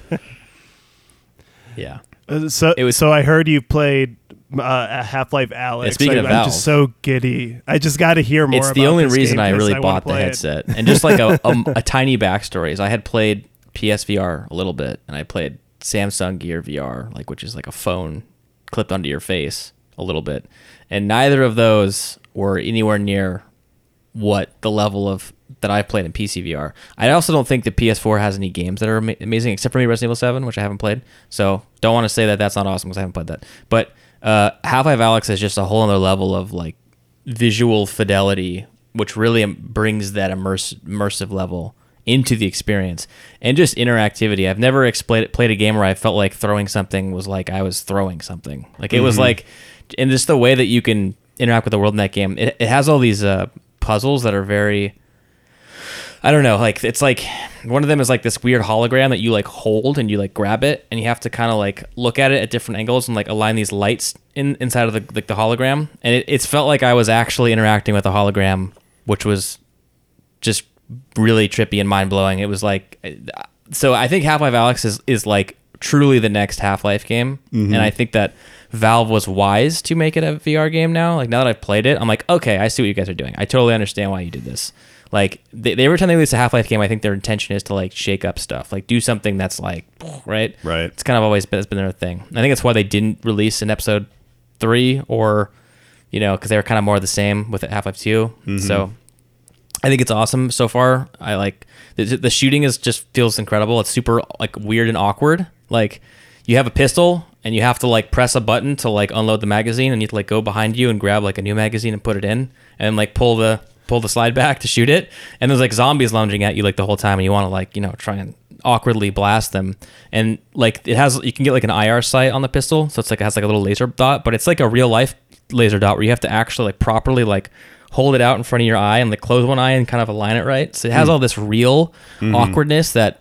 Yeah. Uh, so It was- so I heard you played uh, Half Life Alyx. Speaking I, of I'm Valve. just so giddy. I just got to hear more. it's the only reason I really wanna bought the headset. And just like a, a, a tiny backstory is I had played PSVR a little bit and I played Samsung Gear VR, like which is like a phone clipped onto your face a little bit. And neither of those were anywhere near what the level of that I played in PC VR. I also don't think the PS4 has any games that are ama- amazing, except for me Resident Evil 7, which I haven't played. So don't want to say that that's not awesome because I haven't played that. But uh, Half Life Alyx is just a whole other level of like visual fidelity, which really brings that immerse, immersive level into the experience and just interactivity. I've never explayed, played a game where I felt like throwing something was like I was throwing something. Like it was like, and just the way that you can interact with the world in that game. It, it has all these uh, puzzles that are very. I don't know, like it's like one of them is like this weird hologram that you like hold and you like grab it and you have to kind of like look at it at different angles and like align these lights in inside of the like the hologram and it, it's felt like I was actually interacting with a hologram, which was just really trippy and mind blowing. It was like so I think Half Life Alyx is is like truly the next Half Life game, Mm-hmm. and I think that Valve was wise to make it a VR game. Now, like now that I've played it, I'm like, okay, I see what you guys are doing. I totally understand why you did this. Like they, they every time they release a Half Life game, I think their intention is to like shake up stuff, like do something that's like right, Right. It's kind of always been, it's been their thing. I think that's why they didn't release an episode three or you know because they were kind of more the same with Half Life 2 Mm-hmm. So I think it's awesome so far. I like the, the shooting is just feels incredible. It's super like weird and awkward. Like you have a pistol and you have to like press a button to like unload the magazine and you have to like go behind you and grab like a new magazine and put it in and like pull the pull the slide back to shoot it. And there's like zombies lunging at you like the whole time and you want to like, you know, try and awkwardly blast them. And like it has you can get like an IR sight on the pistol, so it's like it has like a little laser dot, but it's like a real life laser dot where you have to actually like properly like hold it out in front of your eye and like close one eye and kind of align it right. So it has hmm. all this real mm-hmm. awkwardness that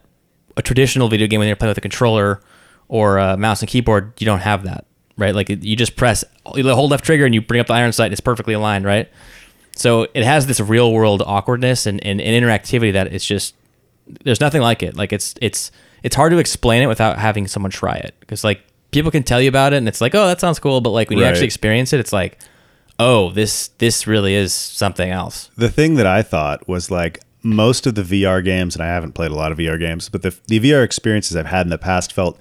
a traditional video game when you're playing with a controller or a mouse and keyboard, you don't have that, right? Like you just press, you hold left trigger and you bring up the iron sight and it's perfectly aligned, right? So it has this real world awkwardness and, and, and interactivity that it's just there's nothing like it. Like it's it's it's hard to explain it without having someone try it because like people can tell you about it and it's like oh that sounds cool, but like when you actually experience it, it's like oh this this really is something else. The thing that I thought was like most of the VR games, and I haven't played a lot of VR games, but the, the VR experiences I've had in the past felt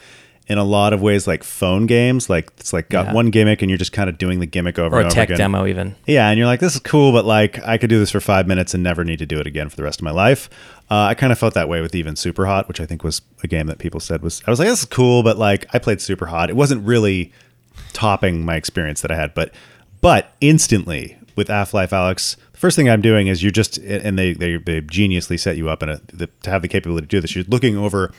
in a lot of ways like phone games. Like it's like got Yeah. one gimmick and you're just kind of doing the gimmick over Or and over tech again. demo even. Yeah, and you're like, this is cool, but like I could do this for five minutes and never need to do it again for the rest of my life. Uh, I kind of felt that way with even Super Hot, which I think was a game that people said was. I was like, this is cool, but like I played Super Hot. It wasn't really topping my experience that I had, but but instantly with Half Life Alyx, the first thing I'm doing is you're just and they they, they geniusly set you up in a the, to have the capability to do this. You're looking over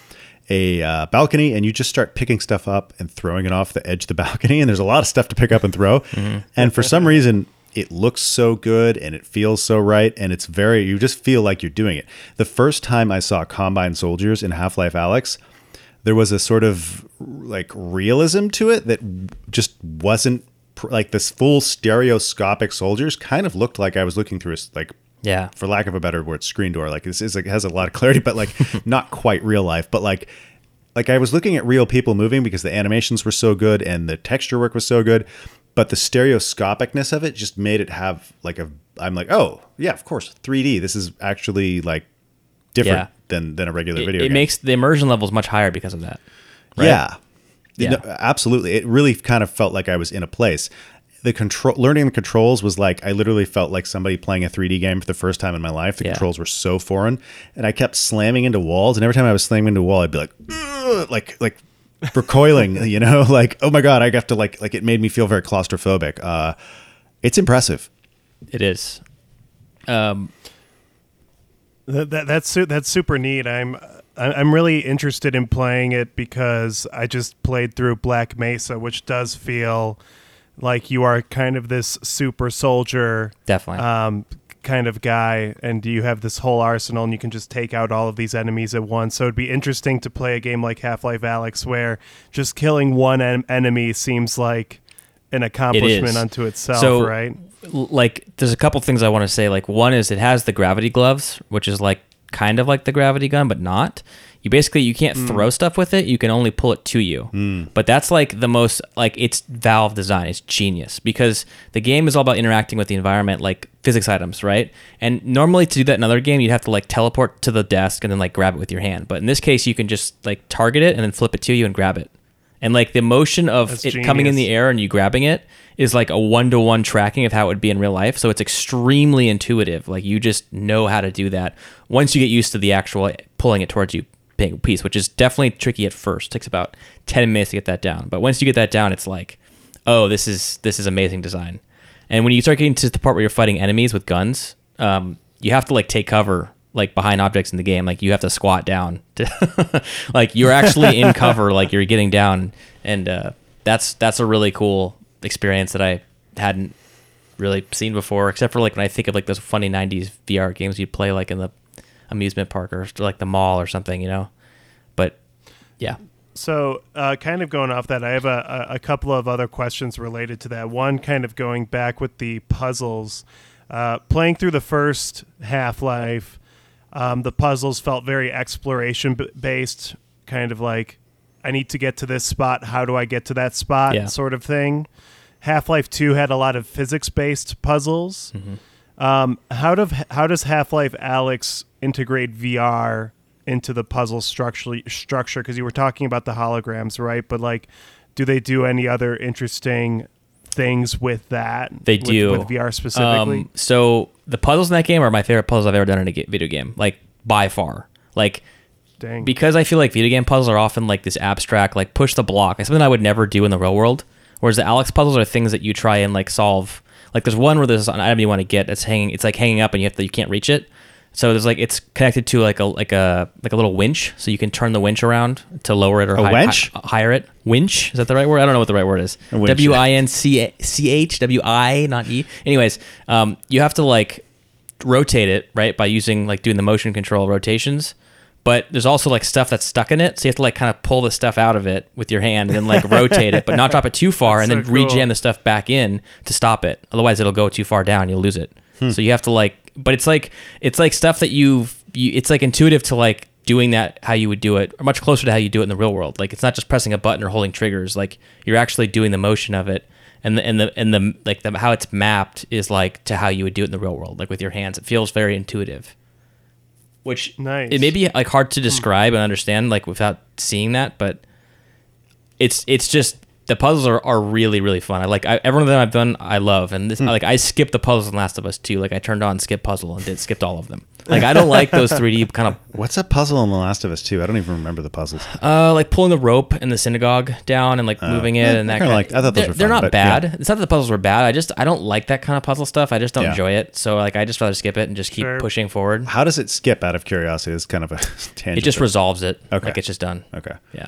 a uh, balcony and you just start picking stuff up and throwing it off the edge of the balcony and there's a lot of stuff to pick up and throw. And for some reason it looks so good and it feels so right and it's very you just feel like you're doing it. The first time i saw combine soldiers in half-life Alyx there was a sort of like realism to it that just wasn't pr- like this full stereoscopic soldiers kind of looked like i was looking through a, like Yeah. for lack of a better word, screen door. Like this is like has a lot of clarity, but like not quite real life. But like like I was looking at real people moving because the animations were so good and the texture work was so good, but the stereoscopicness of it just made it have like a. I'm like, oh yeah, of course, 3D. This is actually like different Yeah. than than a regular It, video it game. makes the immersion levels much higher because of that. right? Yeah. Yeah. No, absolutely. It really kind of felt like I was in a place. The control learning the controls was like I literally felt like somebody playing a 3D game for the first time in my life. The Yeah. controls were so foreign and I kept slamming into walls and every time I was slamming into a wall I'd be like like like recoiling, you know, like oh my god, I got to like like it made me feel very claustrophobic. Uh it's impressive. It is. Um, That, that that's su- that's super neat. I'm I'm really interested in playing it because I just played through Black Mesa, which does feel like you are kind of this super soldier definitely. um, kind of guy, and you have this whole arsenal, and you can just take out all of these enemies at once. So it'd be interesting to play a game like Half Life Alyx, where just killing one en- enemy seems like an accomplishment unto itself, So, right? like there's a couple things I want to say. Like one is it has the gravity gloves, which is like kind of like the gravity gun, but not. You basically you can't throw mm. stuff with it. You can only pull it to you. Mm. But that's like the most like it's Valve design. It's genius because the game is all about interacting with the environment, like physics items, right? And normally to do that in another game, you'd have to like teleport to the desk and then like grab it with your hand. But in this case, you can just like target it and then flip it to you and grab it. And like the motion of That's it coming in the air and you grabbing it is like a one to one tracking of how it would be in real life. So it's extremely intuitive. Like you just know how to do that once you get used to the actual eh, pulling it towards you piece, which is definitely tricky at first. takes about ten minutes to get that down. But once you get that down, it's like, oh, this is this is amazing design. And when you start getting to the part where you're fighting enemies with guns, um, you have to like take cover like behind objects in the game. Like you have to squat down to like you're actually in cover, like you're getting down, and uh, that's that's a really cool experience that I hadn't really seen before, except for like when I think of like those funny '90s VR games you'd play like in the amusement park or like the mall or something, you know. But yeah, So, uh, kind of going off that, I have a, a, couple of other questions related to that. One, kind of going back with the puzzles. Uh, playing through the first Half Life, Um, the puzzles felt very exploration based, kind of like I need to get to this spot. How do I get to that spot? Yeah. Sort of thing. Half Life Two had a lot of physics based puzzles. Um, how do how does Half Life Alyx integrate VR into the puzzle structure? Structure because you were talking about the holograms, right? But like, do they do any other interesting things with that? They with- do. with VR specifically. Um, so the puzzles in that game are my favorite puzzles I've ever done in a video game, like by far. Like Dang. because I feel like video game puzzles are often like this abstract, like push the block, It's something I would never do in the real world. Whereas the Alyx puzzles are things that you try and like solve. Like there's one where there's an item you want to get that's hanging. It's like hanging up and you have to you can't reach it. So there's like it's connected to like a like a like a little winch, so you can turn the winch around to lower it or A hi- wench? hi- higher it. Winch is that the right word? I don't know what the right word is. A. W I N C C H W I not E. Anyways, um, you have to like rotate it right by using like doing the motion control rotations but there's also like stuff that's stuck in it so you have to like kind of pull the stuff out of it with your hand and then like rotate it but not drop it too far That's and then cool. rejam the stuff back in to stop it otherwise it'll go too far down you'll lose it so you have to like but it's like it's like stuff that you've you, it's like intuitive to like doing that how you would do it or much closer to how you do it in the real world. Like it's not just pressing a button or holding triggers. Like you're actually doing the motion of it. And the and the and the like the how it's mapped is like to how you would do it in the real world like with your hands. It feels very intuitive. Which Nice. it may be like hard to hmm. describe and understand like without seeing that but it's it's just the puzzles are, are really really fun i like I, every one of them i've done i love and this like i skipped the puzzles in last of us too like i turned on skip puzzle and did skipped all of them like i don't like those 3d kind of What's a puzzle in The Last of Us 2? I don't even remember the puzzles. uh, like pulling the rope in the synagogue down and like moving it yeah, and that kinda like, liked- I thought those they're, were they're fun, not but, bad. yeah. It's not that the puzzles were bad. I just I don't like that kind of puzzle stuff. I just don't Yeah. enjoy it. So like I just rather skip it and just keep Sure. pushing forward. How does it skip out of curiosity? It's kind of a tangent. It just resolves it. Okay. Like it's just done. Okay. Yeah.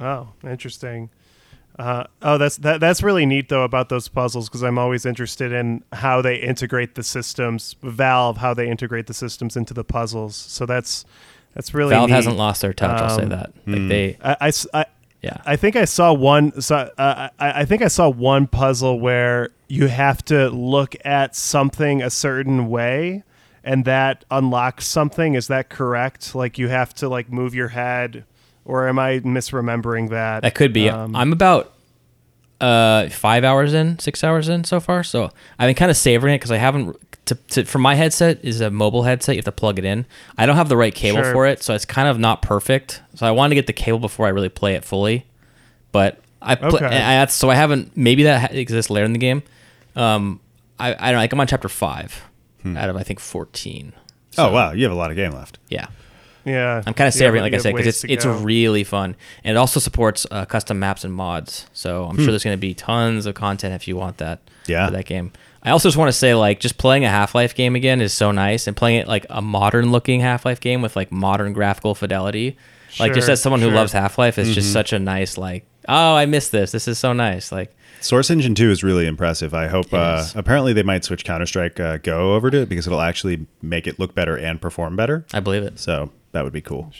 Oh, interesting. Uh, oh, that's that, that's really neat though about those puzzles because I'm always interested in how they integrate the systems. Valve, how they integrate the systems into the puzzles. So that's that's really Valve neat. hasn't lost their touch. I'll say Um, that. Like they. I, I s- I- Yeah. I think I saw one. So, uh, I, I think I saw one puzzle where you have to look at something a certain way, and that unlocks something. Is that correct? Like you have to like move your head, or am I misremembering that? That could be. Um, I'm about uh five hours in, six hours in so far. So I've been kind of savoring it because I haven't. To, to for my headset is a mobile headset. You have to plug it in. I don't have the right cable Sure. for it, so it's kind of not perfect. So I wanted to get the cable before I really play it fully. But I play. Okay. I, that's so I haven't. Maybe that exists later in the game. Um, I I don't know, like I'm on chapter five out of I think fourteen. Oh wow, you have a lot of game left. Yeah. Yeah, I'm kind of savoring, like I said, because it's it's go. really fun, and it also supports uh, custom maps and mods. So I'm sure there's going to be tons of content if you want that. Yeah. For that game. I also just want to say, like, just playing a Half Life game again is so nice, and playing it like a modern looking Half Life game with like modern graphical fidelity. like, just as someone who loves Half Life, it's just such a nice like. Oh, I missed this. This is so nice. Like, Source Engine 2 is really impressive. I hope. Uh, apparently, they might switch Counter Strike uh, Go over to it because it'll actually make it look better and perform better. I believe it. So that would be cool.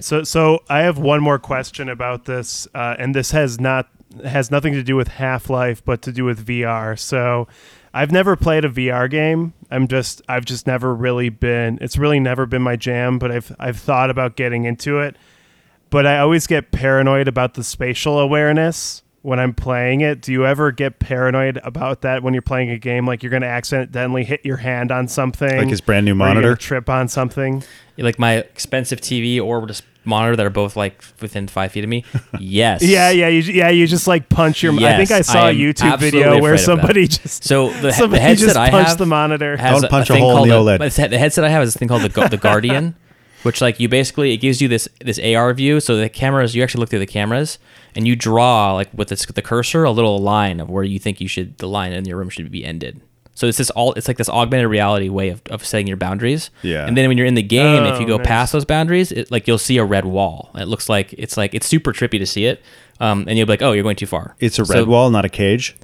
So, so I have one more question about this, uh, and this has not has nothing to do with Half Life, but to do with VR. So, I've never played a VR game. I'm just I've just never really been. It's really never been my jam. But I've I've thought about getting into it. But I always get paranoid about the spatial awareness when I'm playing it. Do you ever get paranoid about that when you're playing a game? Like you're going to accidentally hit your hand on something, Like his brand new or monitor? trip on something. Like my expensive TV or just monitor that are both like within five feet of me. Yes. Yeah, yeah, you, yeah. You just like punch your. I think I saw I a YouTube video where afraid of that. somebody just So the, the headset just I have the monitor. has Don't punch a thing hole in called the OLED. but The headset I have is a thing called the the Guardian, which like you basically it gives you this this AR view. So the cameras you actually look through the cameras and you draw like with this, the cursor a little line of where you think you should the line in your room should be ended. So it's this all it's like this augmented reality way of, of setting your boundaries. Yeah. And then when you're in the game, if you Oh, go nice. past those boundaries, it, like you'll see a red wall. It looks like it's like it's super trippy to see it. Um, and you'll be like, oh, you're going too far. It's a So, red wall, not a cage.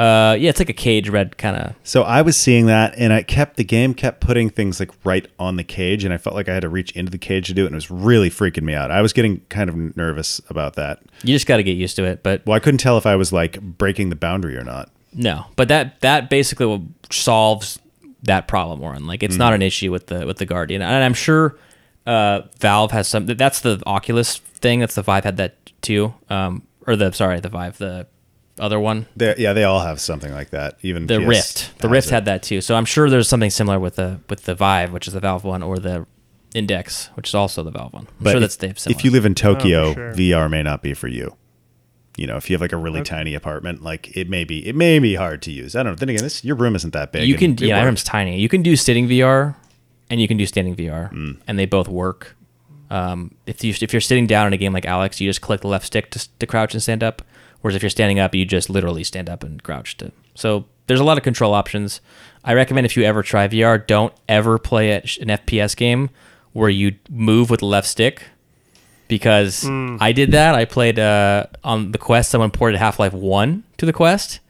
Uh, yeah, it's like a cage red kind of. So I was seeing that, and I kept the game kept putting things like right on the cage, and I felt like I had to reach into the cage to do it, and it was really freaking me out. I was getting kind of nervous about that. You just got to get used to it, but Well, I couldn't tell if I was like breaking the boundary or not. No, but that that basically solves that problem, Warren. Like it's not an issue with the with the Guardian, and I'm sure uh, Valve has some. That's the Oculus thing. That's the Vive had that too. Um, or the sorry, the Vive, the other one, They're- yeah, they all have something like that. Even the PS Rift. The Rift it. had that too. So I'm sure there's something similar with the with the Vive, which is the Valve one, or the Index, which is also the Valve one. I'm But sure if, that's they have similar. if you live in Tokyo, sure. VR may not be for you. You know, if you have like a really tiny apartment, like it may be, it may be hard to use. I don't know. Then again, this your room isn't that big. you can yeah, my room's tiny. You can do sitting VR, and you can do standing VR, Mm. and they both work. Um, if you if you're sitting down in a game like Alyx, you just click the left stick to, to crouch and stand up. Whereas if you're standing up, you just literally stand up and crouch to. So there's a lot of control options. I recommend if you ever try VR, don't ever play an FPS game where you move with the left stick because I did that. I played uh, on the Quest. Someone ported Half Life One to the Quest,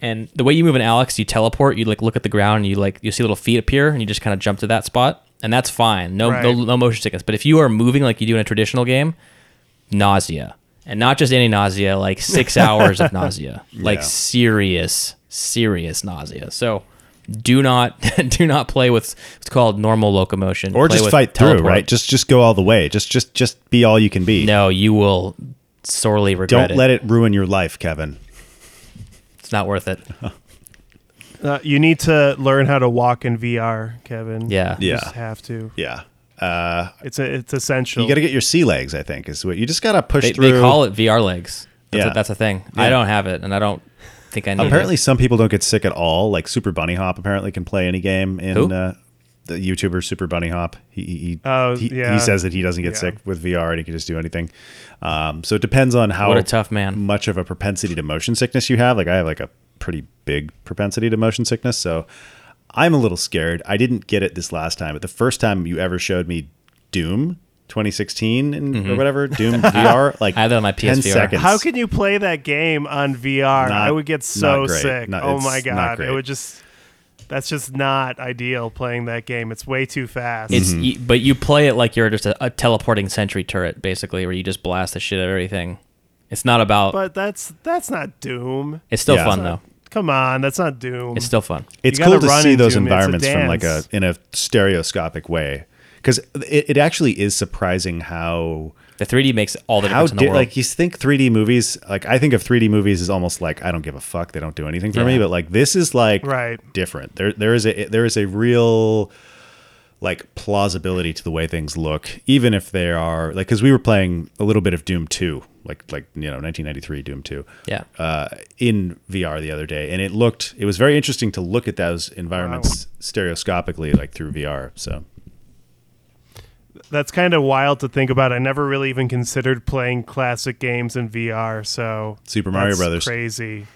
and the way you move in Alyx, you teleport. You like look at the ground, and you like you see little feet appear, and you just kind of jump to that spot, and that's fine. No, no, no motion sickness. But if you are moving like you do in a traditional game, nausea, and not just any nausea, like six hours of nausea, like Yeah. serious, serious nausea. So. Do not do not play with what's called normal locomotion, or Play just with fight through, right? Just just go all the way. Just just just be all you can be. No, you will sorely regret it. Don't let it ruin your life, Kevin. It's not worth it. Uh, you need to learn how to walk in VR, Kevin. Yeah. You Yeah. just have to. Yeah. Uh, It's a, it's essential. you got to get your sea legs. I think is what you just got to push They, through. they call it VR legs. That's, Yeah. a, that's a thing. I don't have it, and I don't think I need Apparently, it. some people don't get sick at all. Like Super Bunnyhop apparently can play any game in uh, the YouTuber Super Bunnyhop. He he, he- Oh, he, yeah. he says that he doesn't get Yeah. sick with VR and he can just do anything. Um, so it depends on how What a tough man. much of a propensity to motion sickness you have. Like I have like a pretty big propensity to motion sickness, so I'm a little scared. I didn't get it this last time, but the first time you ever showed me Doom 2016 and, or whatever Doom VR, like Mm-hmm. I have that on my 10 PSVR. seconds. How can you play that game on VR? Not- I would get so not great. sick. Not- oh it's my not god, great. it would just. That's just not ideal playing that game. It's way too fast. It's Mm-hmm. y- but you play it like you're just a, a teleporting sentry turret, basically, where you just blast the shit out of everything. It's not about. but that's that's not Doom. it's still Yeah. fun It's though. Come on, that's not Doom. It's still fun. it's cool to see those them. Environments from like a in a stereoscopic way because it, it actually is surprising how The 3D makes all the how difference in the di- world. like you think 3D movies like I think of 3D movies as almost like I don't give a fuck they don't do anything for me but like this is like Right. different there there is a there is a real like plausibility to the way things look even if they are like because we were playing a little bit of Doom 2 like like you know 1993 Doom 2 yeah. uh, in VR the other day, and it looked it was very interesting to look at those environments stereoscopically, like through VR. So that's kind of wild to think about. I never really even considered playing classic games in VR. So Super Mario that's Brothers. crazy.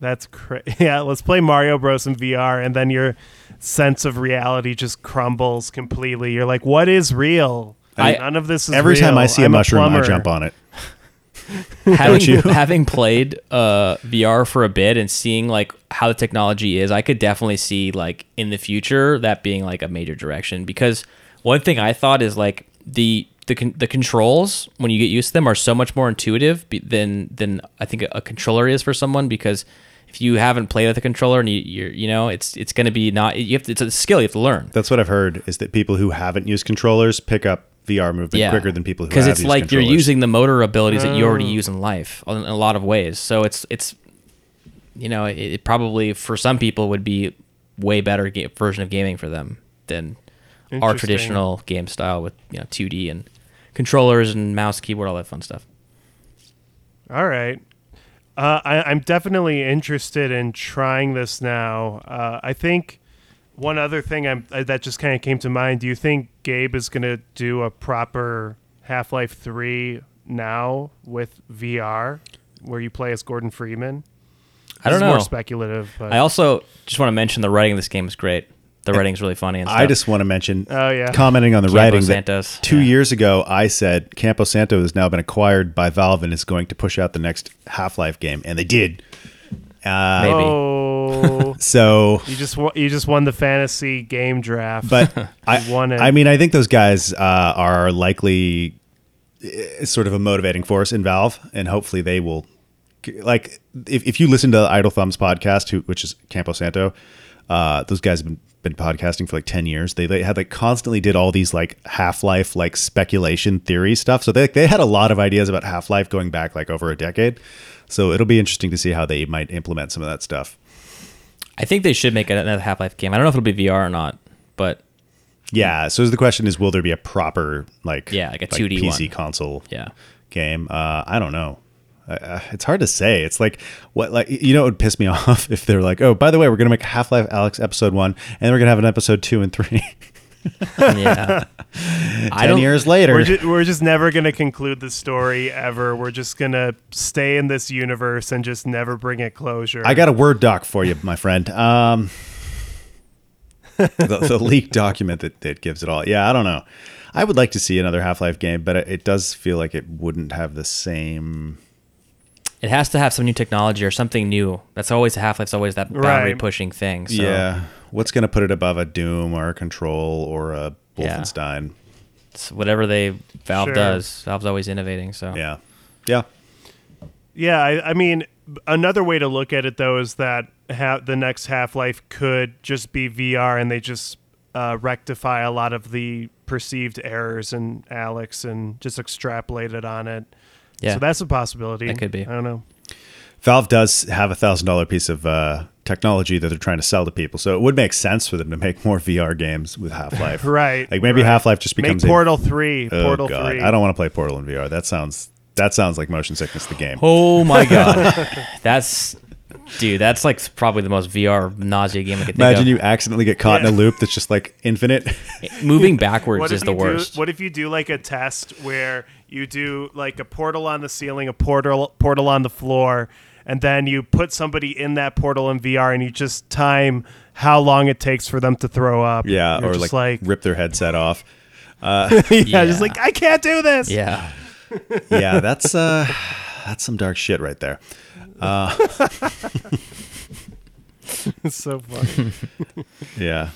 That's crazy. Yeah, let's play Mario Bros in VR, and then your sense of reality just crumbles completely. You're like, "What is real? I- None of this is real. every time. I see I'm a mushroom, I plumber." jump on it. Having having played uh, VR for a bit and seeing like how the technology is, I could definitely see like in the future that being like a major direction. Because one thing I thought is like the the con- the controls when you get used to them are so much more intuitive be- than than I think a, a controller is for someone. Because if you haven't played with a controller and you you're, you know it's it's going to be not you have to, it's a skill you have to learn. That's what I've heard is that people who haven't used controllers pick up VR movement quicker than people who because it's used like you're using the motor abilities that you already use in life in a lot of ways. So it's it's you know it, it probably for some people would be way better ga- version of gaming for them than our traditional game style with you know 2D and controllers and mouse keyboard all that fun stuff. All right. Uh, I, I'm definitely interested in trying this now. Uh, I think one other thing I'm, uh, that just kind of came to mind. Do you think Gabe is going to do a proper Half Life 3 now with VR where you play as Gordon Freeman? I don't This is know. More speculative. But I also just want to mention the writing of this game is great. The writing's really funny and stuff. I just want to mention, Oh, yeah. commenting on the Campo writing Santos, that two yeah. years ago I said Campo Santo has now been acquired by Valve and is going to push out the next Half Life game, and they did. Uh, Maybe. Oh, So you just won, you just won the fantasy game draft. but I won it. I mean, I think those guys uh, are likely uh, sort of a motivating force in Valve, and hopefully they will. Like, if, if you listen to Idle Thumbs podcast, who, which is Campo Santo, uh, those guys have been been podcasting for like 10 years. They, they had like constantly did all these like Half-Life like speculation theory stuff. So they they had a lot of ideas about Half-Life going back like over a decade. So it'll be interesting to see how they might implement some of that stuff. I think they should make another Half Life game. I don't know if it'll be VR or not, but Yeah. So the question is, will there be a proper like Yeah, like a 2D PC one. console yeah. game? Uh, I don't know. Uh, it's hard to say. It's like what like you know it would piss me off if they're like, oh, by the way, we're gonna make Half Life Alyx episode one, and then we're gonna have an episode two and three. Yeah. I Ten don't years later, We're, ju- we're just never going to conclude the story ever. We're just going to stay in this universe and just never bring it closure. I got a Word doc for you, my friend. Um, the, the leaked document that, that gives it all. Yeah, I don't know. I would like to see another Half Life game, but it, it does feel like it wouldn't have the same. It has to have some new technology or something new. That's always Half Life's always that boundary Right. pushing thing. So Yeah, what's going to put it above a Doom or a Control or a Yeah. Wolfenstein? it's whatever they Valve Sure. does. Valve's always innovating. So Yeah, yeah. Yeah, I, I mean, another way to look at it though is that ha- the next Half Life could just be VR, and they just uh, rectify a lot of the perceived errors in Alyx and just extrapolate it on it. Yeah. So that's a possibility. That could be. I don't know. Valve does have a thousand dollar piece of uh, technology that they're trying to sell to people, so it would make sense for them to make more VR games with Half Life. Right. Like maybe right. Half Life just Make becomes a- Portal Three. Oh, Portal God. Three. I don't want to play Portal in VR. That sounds that sounds like motion sickness. The game. Oh my god, that's dude. That's like probably the most VR nausea game I could think Imagine of. you accidentally get caught in a loop that's just like infinite. Moving backwards What is if the worst. Do, what if you do like a test where you do like a portal on the ceiling, a portal portal on the floor, and then you put somebody in that portal in VR and you just time how long it takes for them to throw up. yeah, You're or just like, rip their headset off. yeah, Yeah. just like I can't do this. yeah, Yeah, that's uh, that's some dark shit right there. it's so funny. Yeah.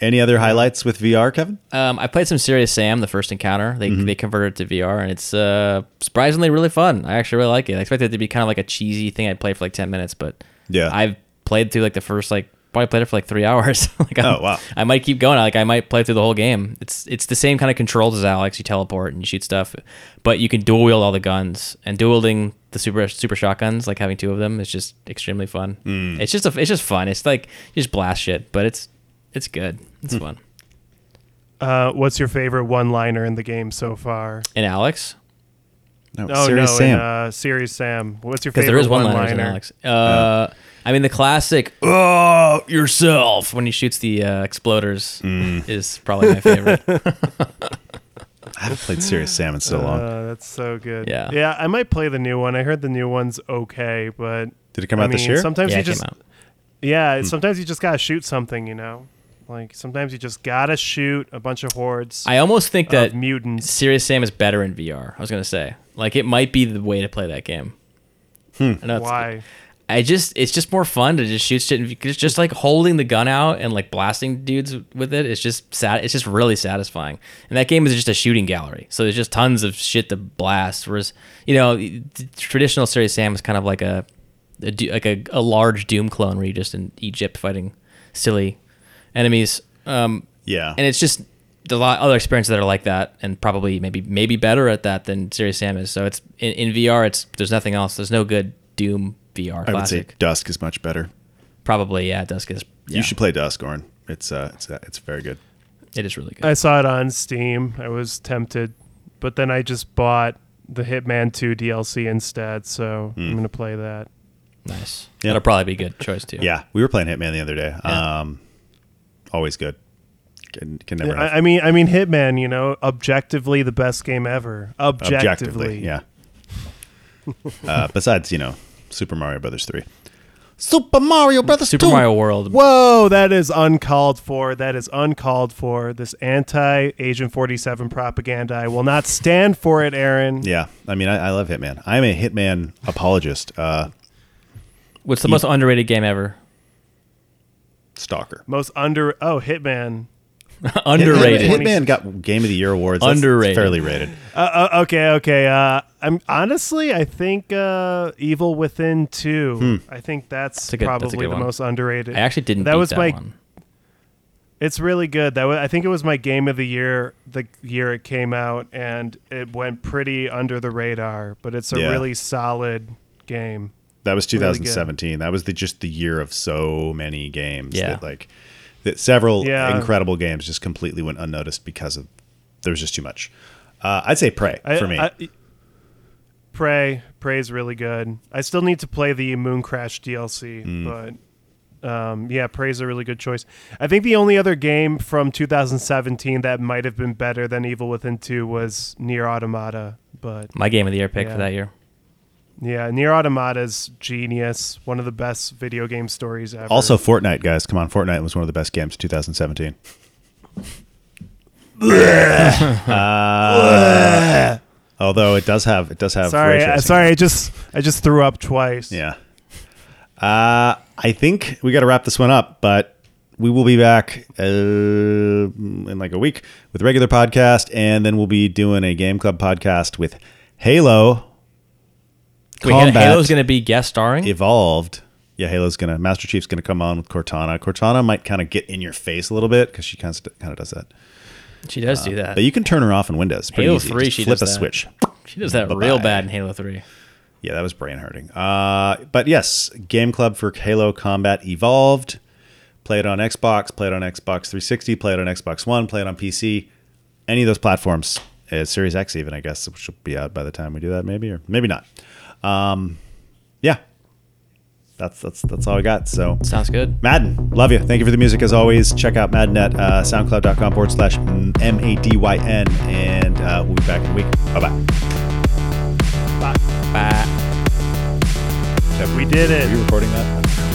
Any other highlights with VR, Kevin? um, I played some Serious Sam, the first encounter. They Mm-hmm. they converted it to VR, and it's uh, surprisingly really fun. I actually really like it. I expected it to be kind of like a cheesy thing I'd play for like ten minutes, but Yeah. I've played through like the first like probably played it for like three hours. like I'm- Oh, wow. I might keep going. Like I might play through the whole game. It's it's the same kind of controls as Alyx. You teleport and you shoot stuff, but you can dual wield all the guns. And dual wielding the super super shotguns, like having two of them, is just extremely fun. Hmm. It's just a, it's just fun. It's like you just blast shit, but it's it's good. It's Hmm. fun. Uh, what's your favorite one-liner in the game so far? And Alyx, No, Oh Serious no, Sam. in uh, Serious Sam. What's your because favorite there is one one-liner? in Alyx. Uh, I mean the classic "Oh yourself" when he shoots the uh, exploders Hmm. is probably my favorite. I haven't played Serious Sam in so long. Uh, that's so good. Yeah. yeah. I might play the new one. I heard the new one's okay, but Did it come I out this mean, year? Sometimes yeah, you it just came out. yeah. Sometimes you just gotta shoot something. You know, like sometimes you just gotta shoot a bunch of hordes I almost think that mutants. Serious Sam is better in VR. I was gonna say, like, it might be the way to play that game. Hmm. I Why? I just, it's just more fun to just shoot shit. Because just like holding the gun out and like blasting dudes with it, it's just sad. It's just really satisfying. And that game is just a shooting gallery, so there's just tons of shit to blast. Whereas, you know, traditional Serious Sam is kind of like a, a like a, a large Doom clone where you're just in Egypt fighting silly enemies. Um, yeah. and it's just there's a lot of other experiences that are like that and probably maybe maybe better at that than Serious Sam is. So it's in, in VR it's there's nothing else. There's no good Doom VR I would say classic. Dusk is much better. Probably yeah, Dusk is yeah, You should play Dusk, Orin. It's uh, it's uh, it's very good. it is really good. I saw it on Steam. I was tempted, but then I just bought the Hitman 2 DLC instead. So Hmm. I'm gonna play that. nice. Yeah. That'll probably be a good choice too. Yeah, we were playing Hitman the other day. Yeah. Um, always good. Can, can never have I, I mean, I mean, Hitman. You know, objectively the best game ever. Objectively, objectively. Yeah. uh, besides, you know, Super Mario Brothers three. Super Mario Brothers Super Mario World. Whoa, that is uncalled for. That is uncalled for. This anti Agent 47 propaganda. I will not stand for it, Aaron. Yeah, I mean, I, I love Hitman. I'm a Hitman apologist. Uh, What's the most underrated game ever? Stalker. Most under. Oh, Hitman. underrated. Hitman, Hitman got Game of the Year awards. That's Underrated. fairly rated. Uh, uh, okay, okay. Uh, I'm honestly, I think uh, Evil Within 2. I think that's, a good- that's a probably good the one. most underrated. I actually didn't That beat was that my one. It's really good. That wa- I think it was my game of the year the year it came out, and it went pretty under the radar. But it's a Yeah. really solid game. That was Really 2017. that was the just the year of so many games. Yeah. That like that several Yeah. incredible games just completely went unnoticed because of there was just too much. Uh, I'd say Prey I- for me. I, Prey, Prey's really good. I still need to play the Mooncrash DLC, Hmm. but um, yeah, is a really good choice. I think the only other game from 2017 that might have been better than Evil Within 2 was NieR Automata, but My game of the year pick Yeah. for that year. Yeah, NieR Automata's genius, one of the best video game stories ever. also, Fortnite, guys, come on! Fortnite was one of the best games of 2017. Uh, although it does have it does have sorry, ray I, sorry, I just I just threw up twice. Yeah. Uh, I think we got to wrap this one up, but we will be back uh, in like a week with a regular podcast, and then we'll be doing a game club podcast with Halo Wait, Combat Halo's going to be guest starring. Evolved. Yeah, Halo's gonna Master Chief's gonna come on with Cortana. Cortana might kind of get in your face a little bit because she kind of kind of does that. she does do that. But you can turn her off in Windows. Pretty Halo easy. 3, Just she flip does a that. switch. she does that Bye-bye. real bad in Halo 3. Yeah, that was brain hurting. Uh, but yes, Game Club for Halo Combat Evolved. Play it on Xbox, play it on Xbox 360, play it on Xbox One, play it on PC. Any of those platforms, uh, Series X even, I guess, which will be out by the time we do that, maybe or maybe not. Um, yeah, that's that's that's all I got. So Sounds good. Madyn, love you. Thank you for the music as always. Check out Madyn at uh, soundcloud.com forward slash M A D Y N, and uh, we'll be back in a week. Bye bye. Bye. Bye. We did it. Are you recording that?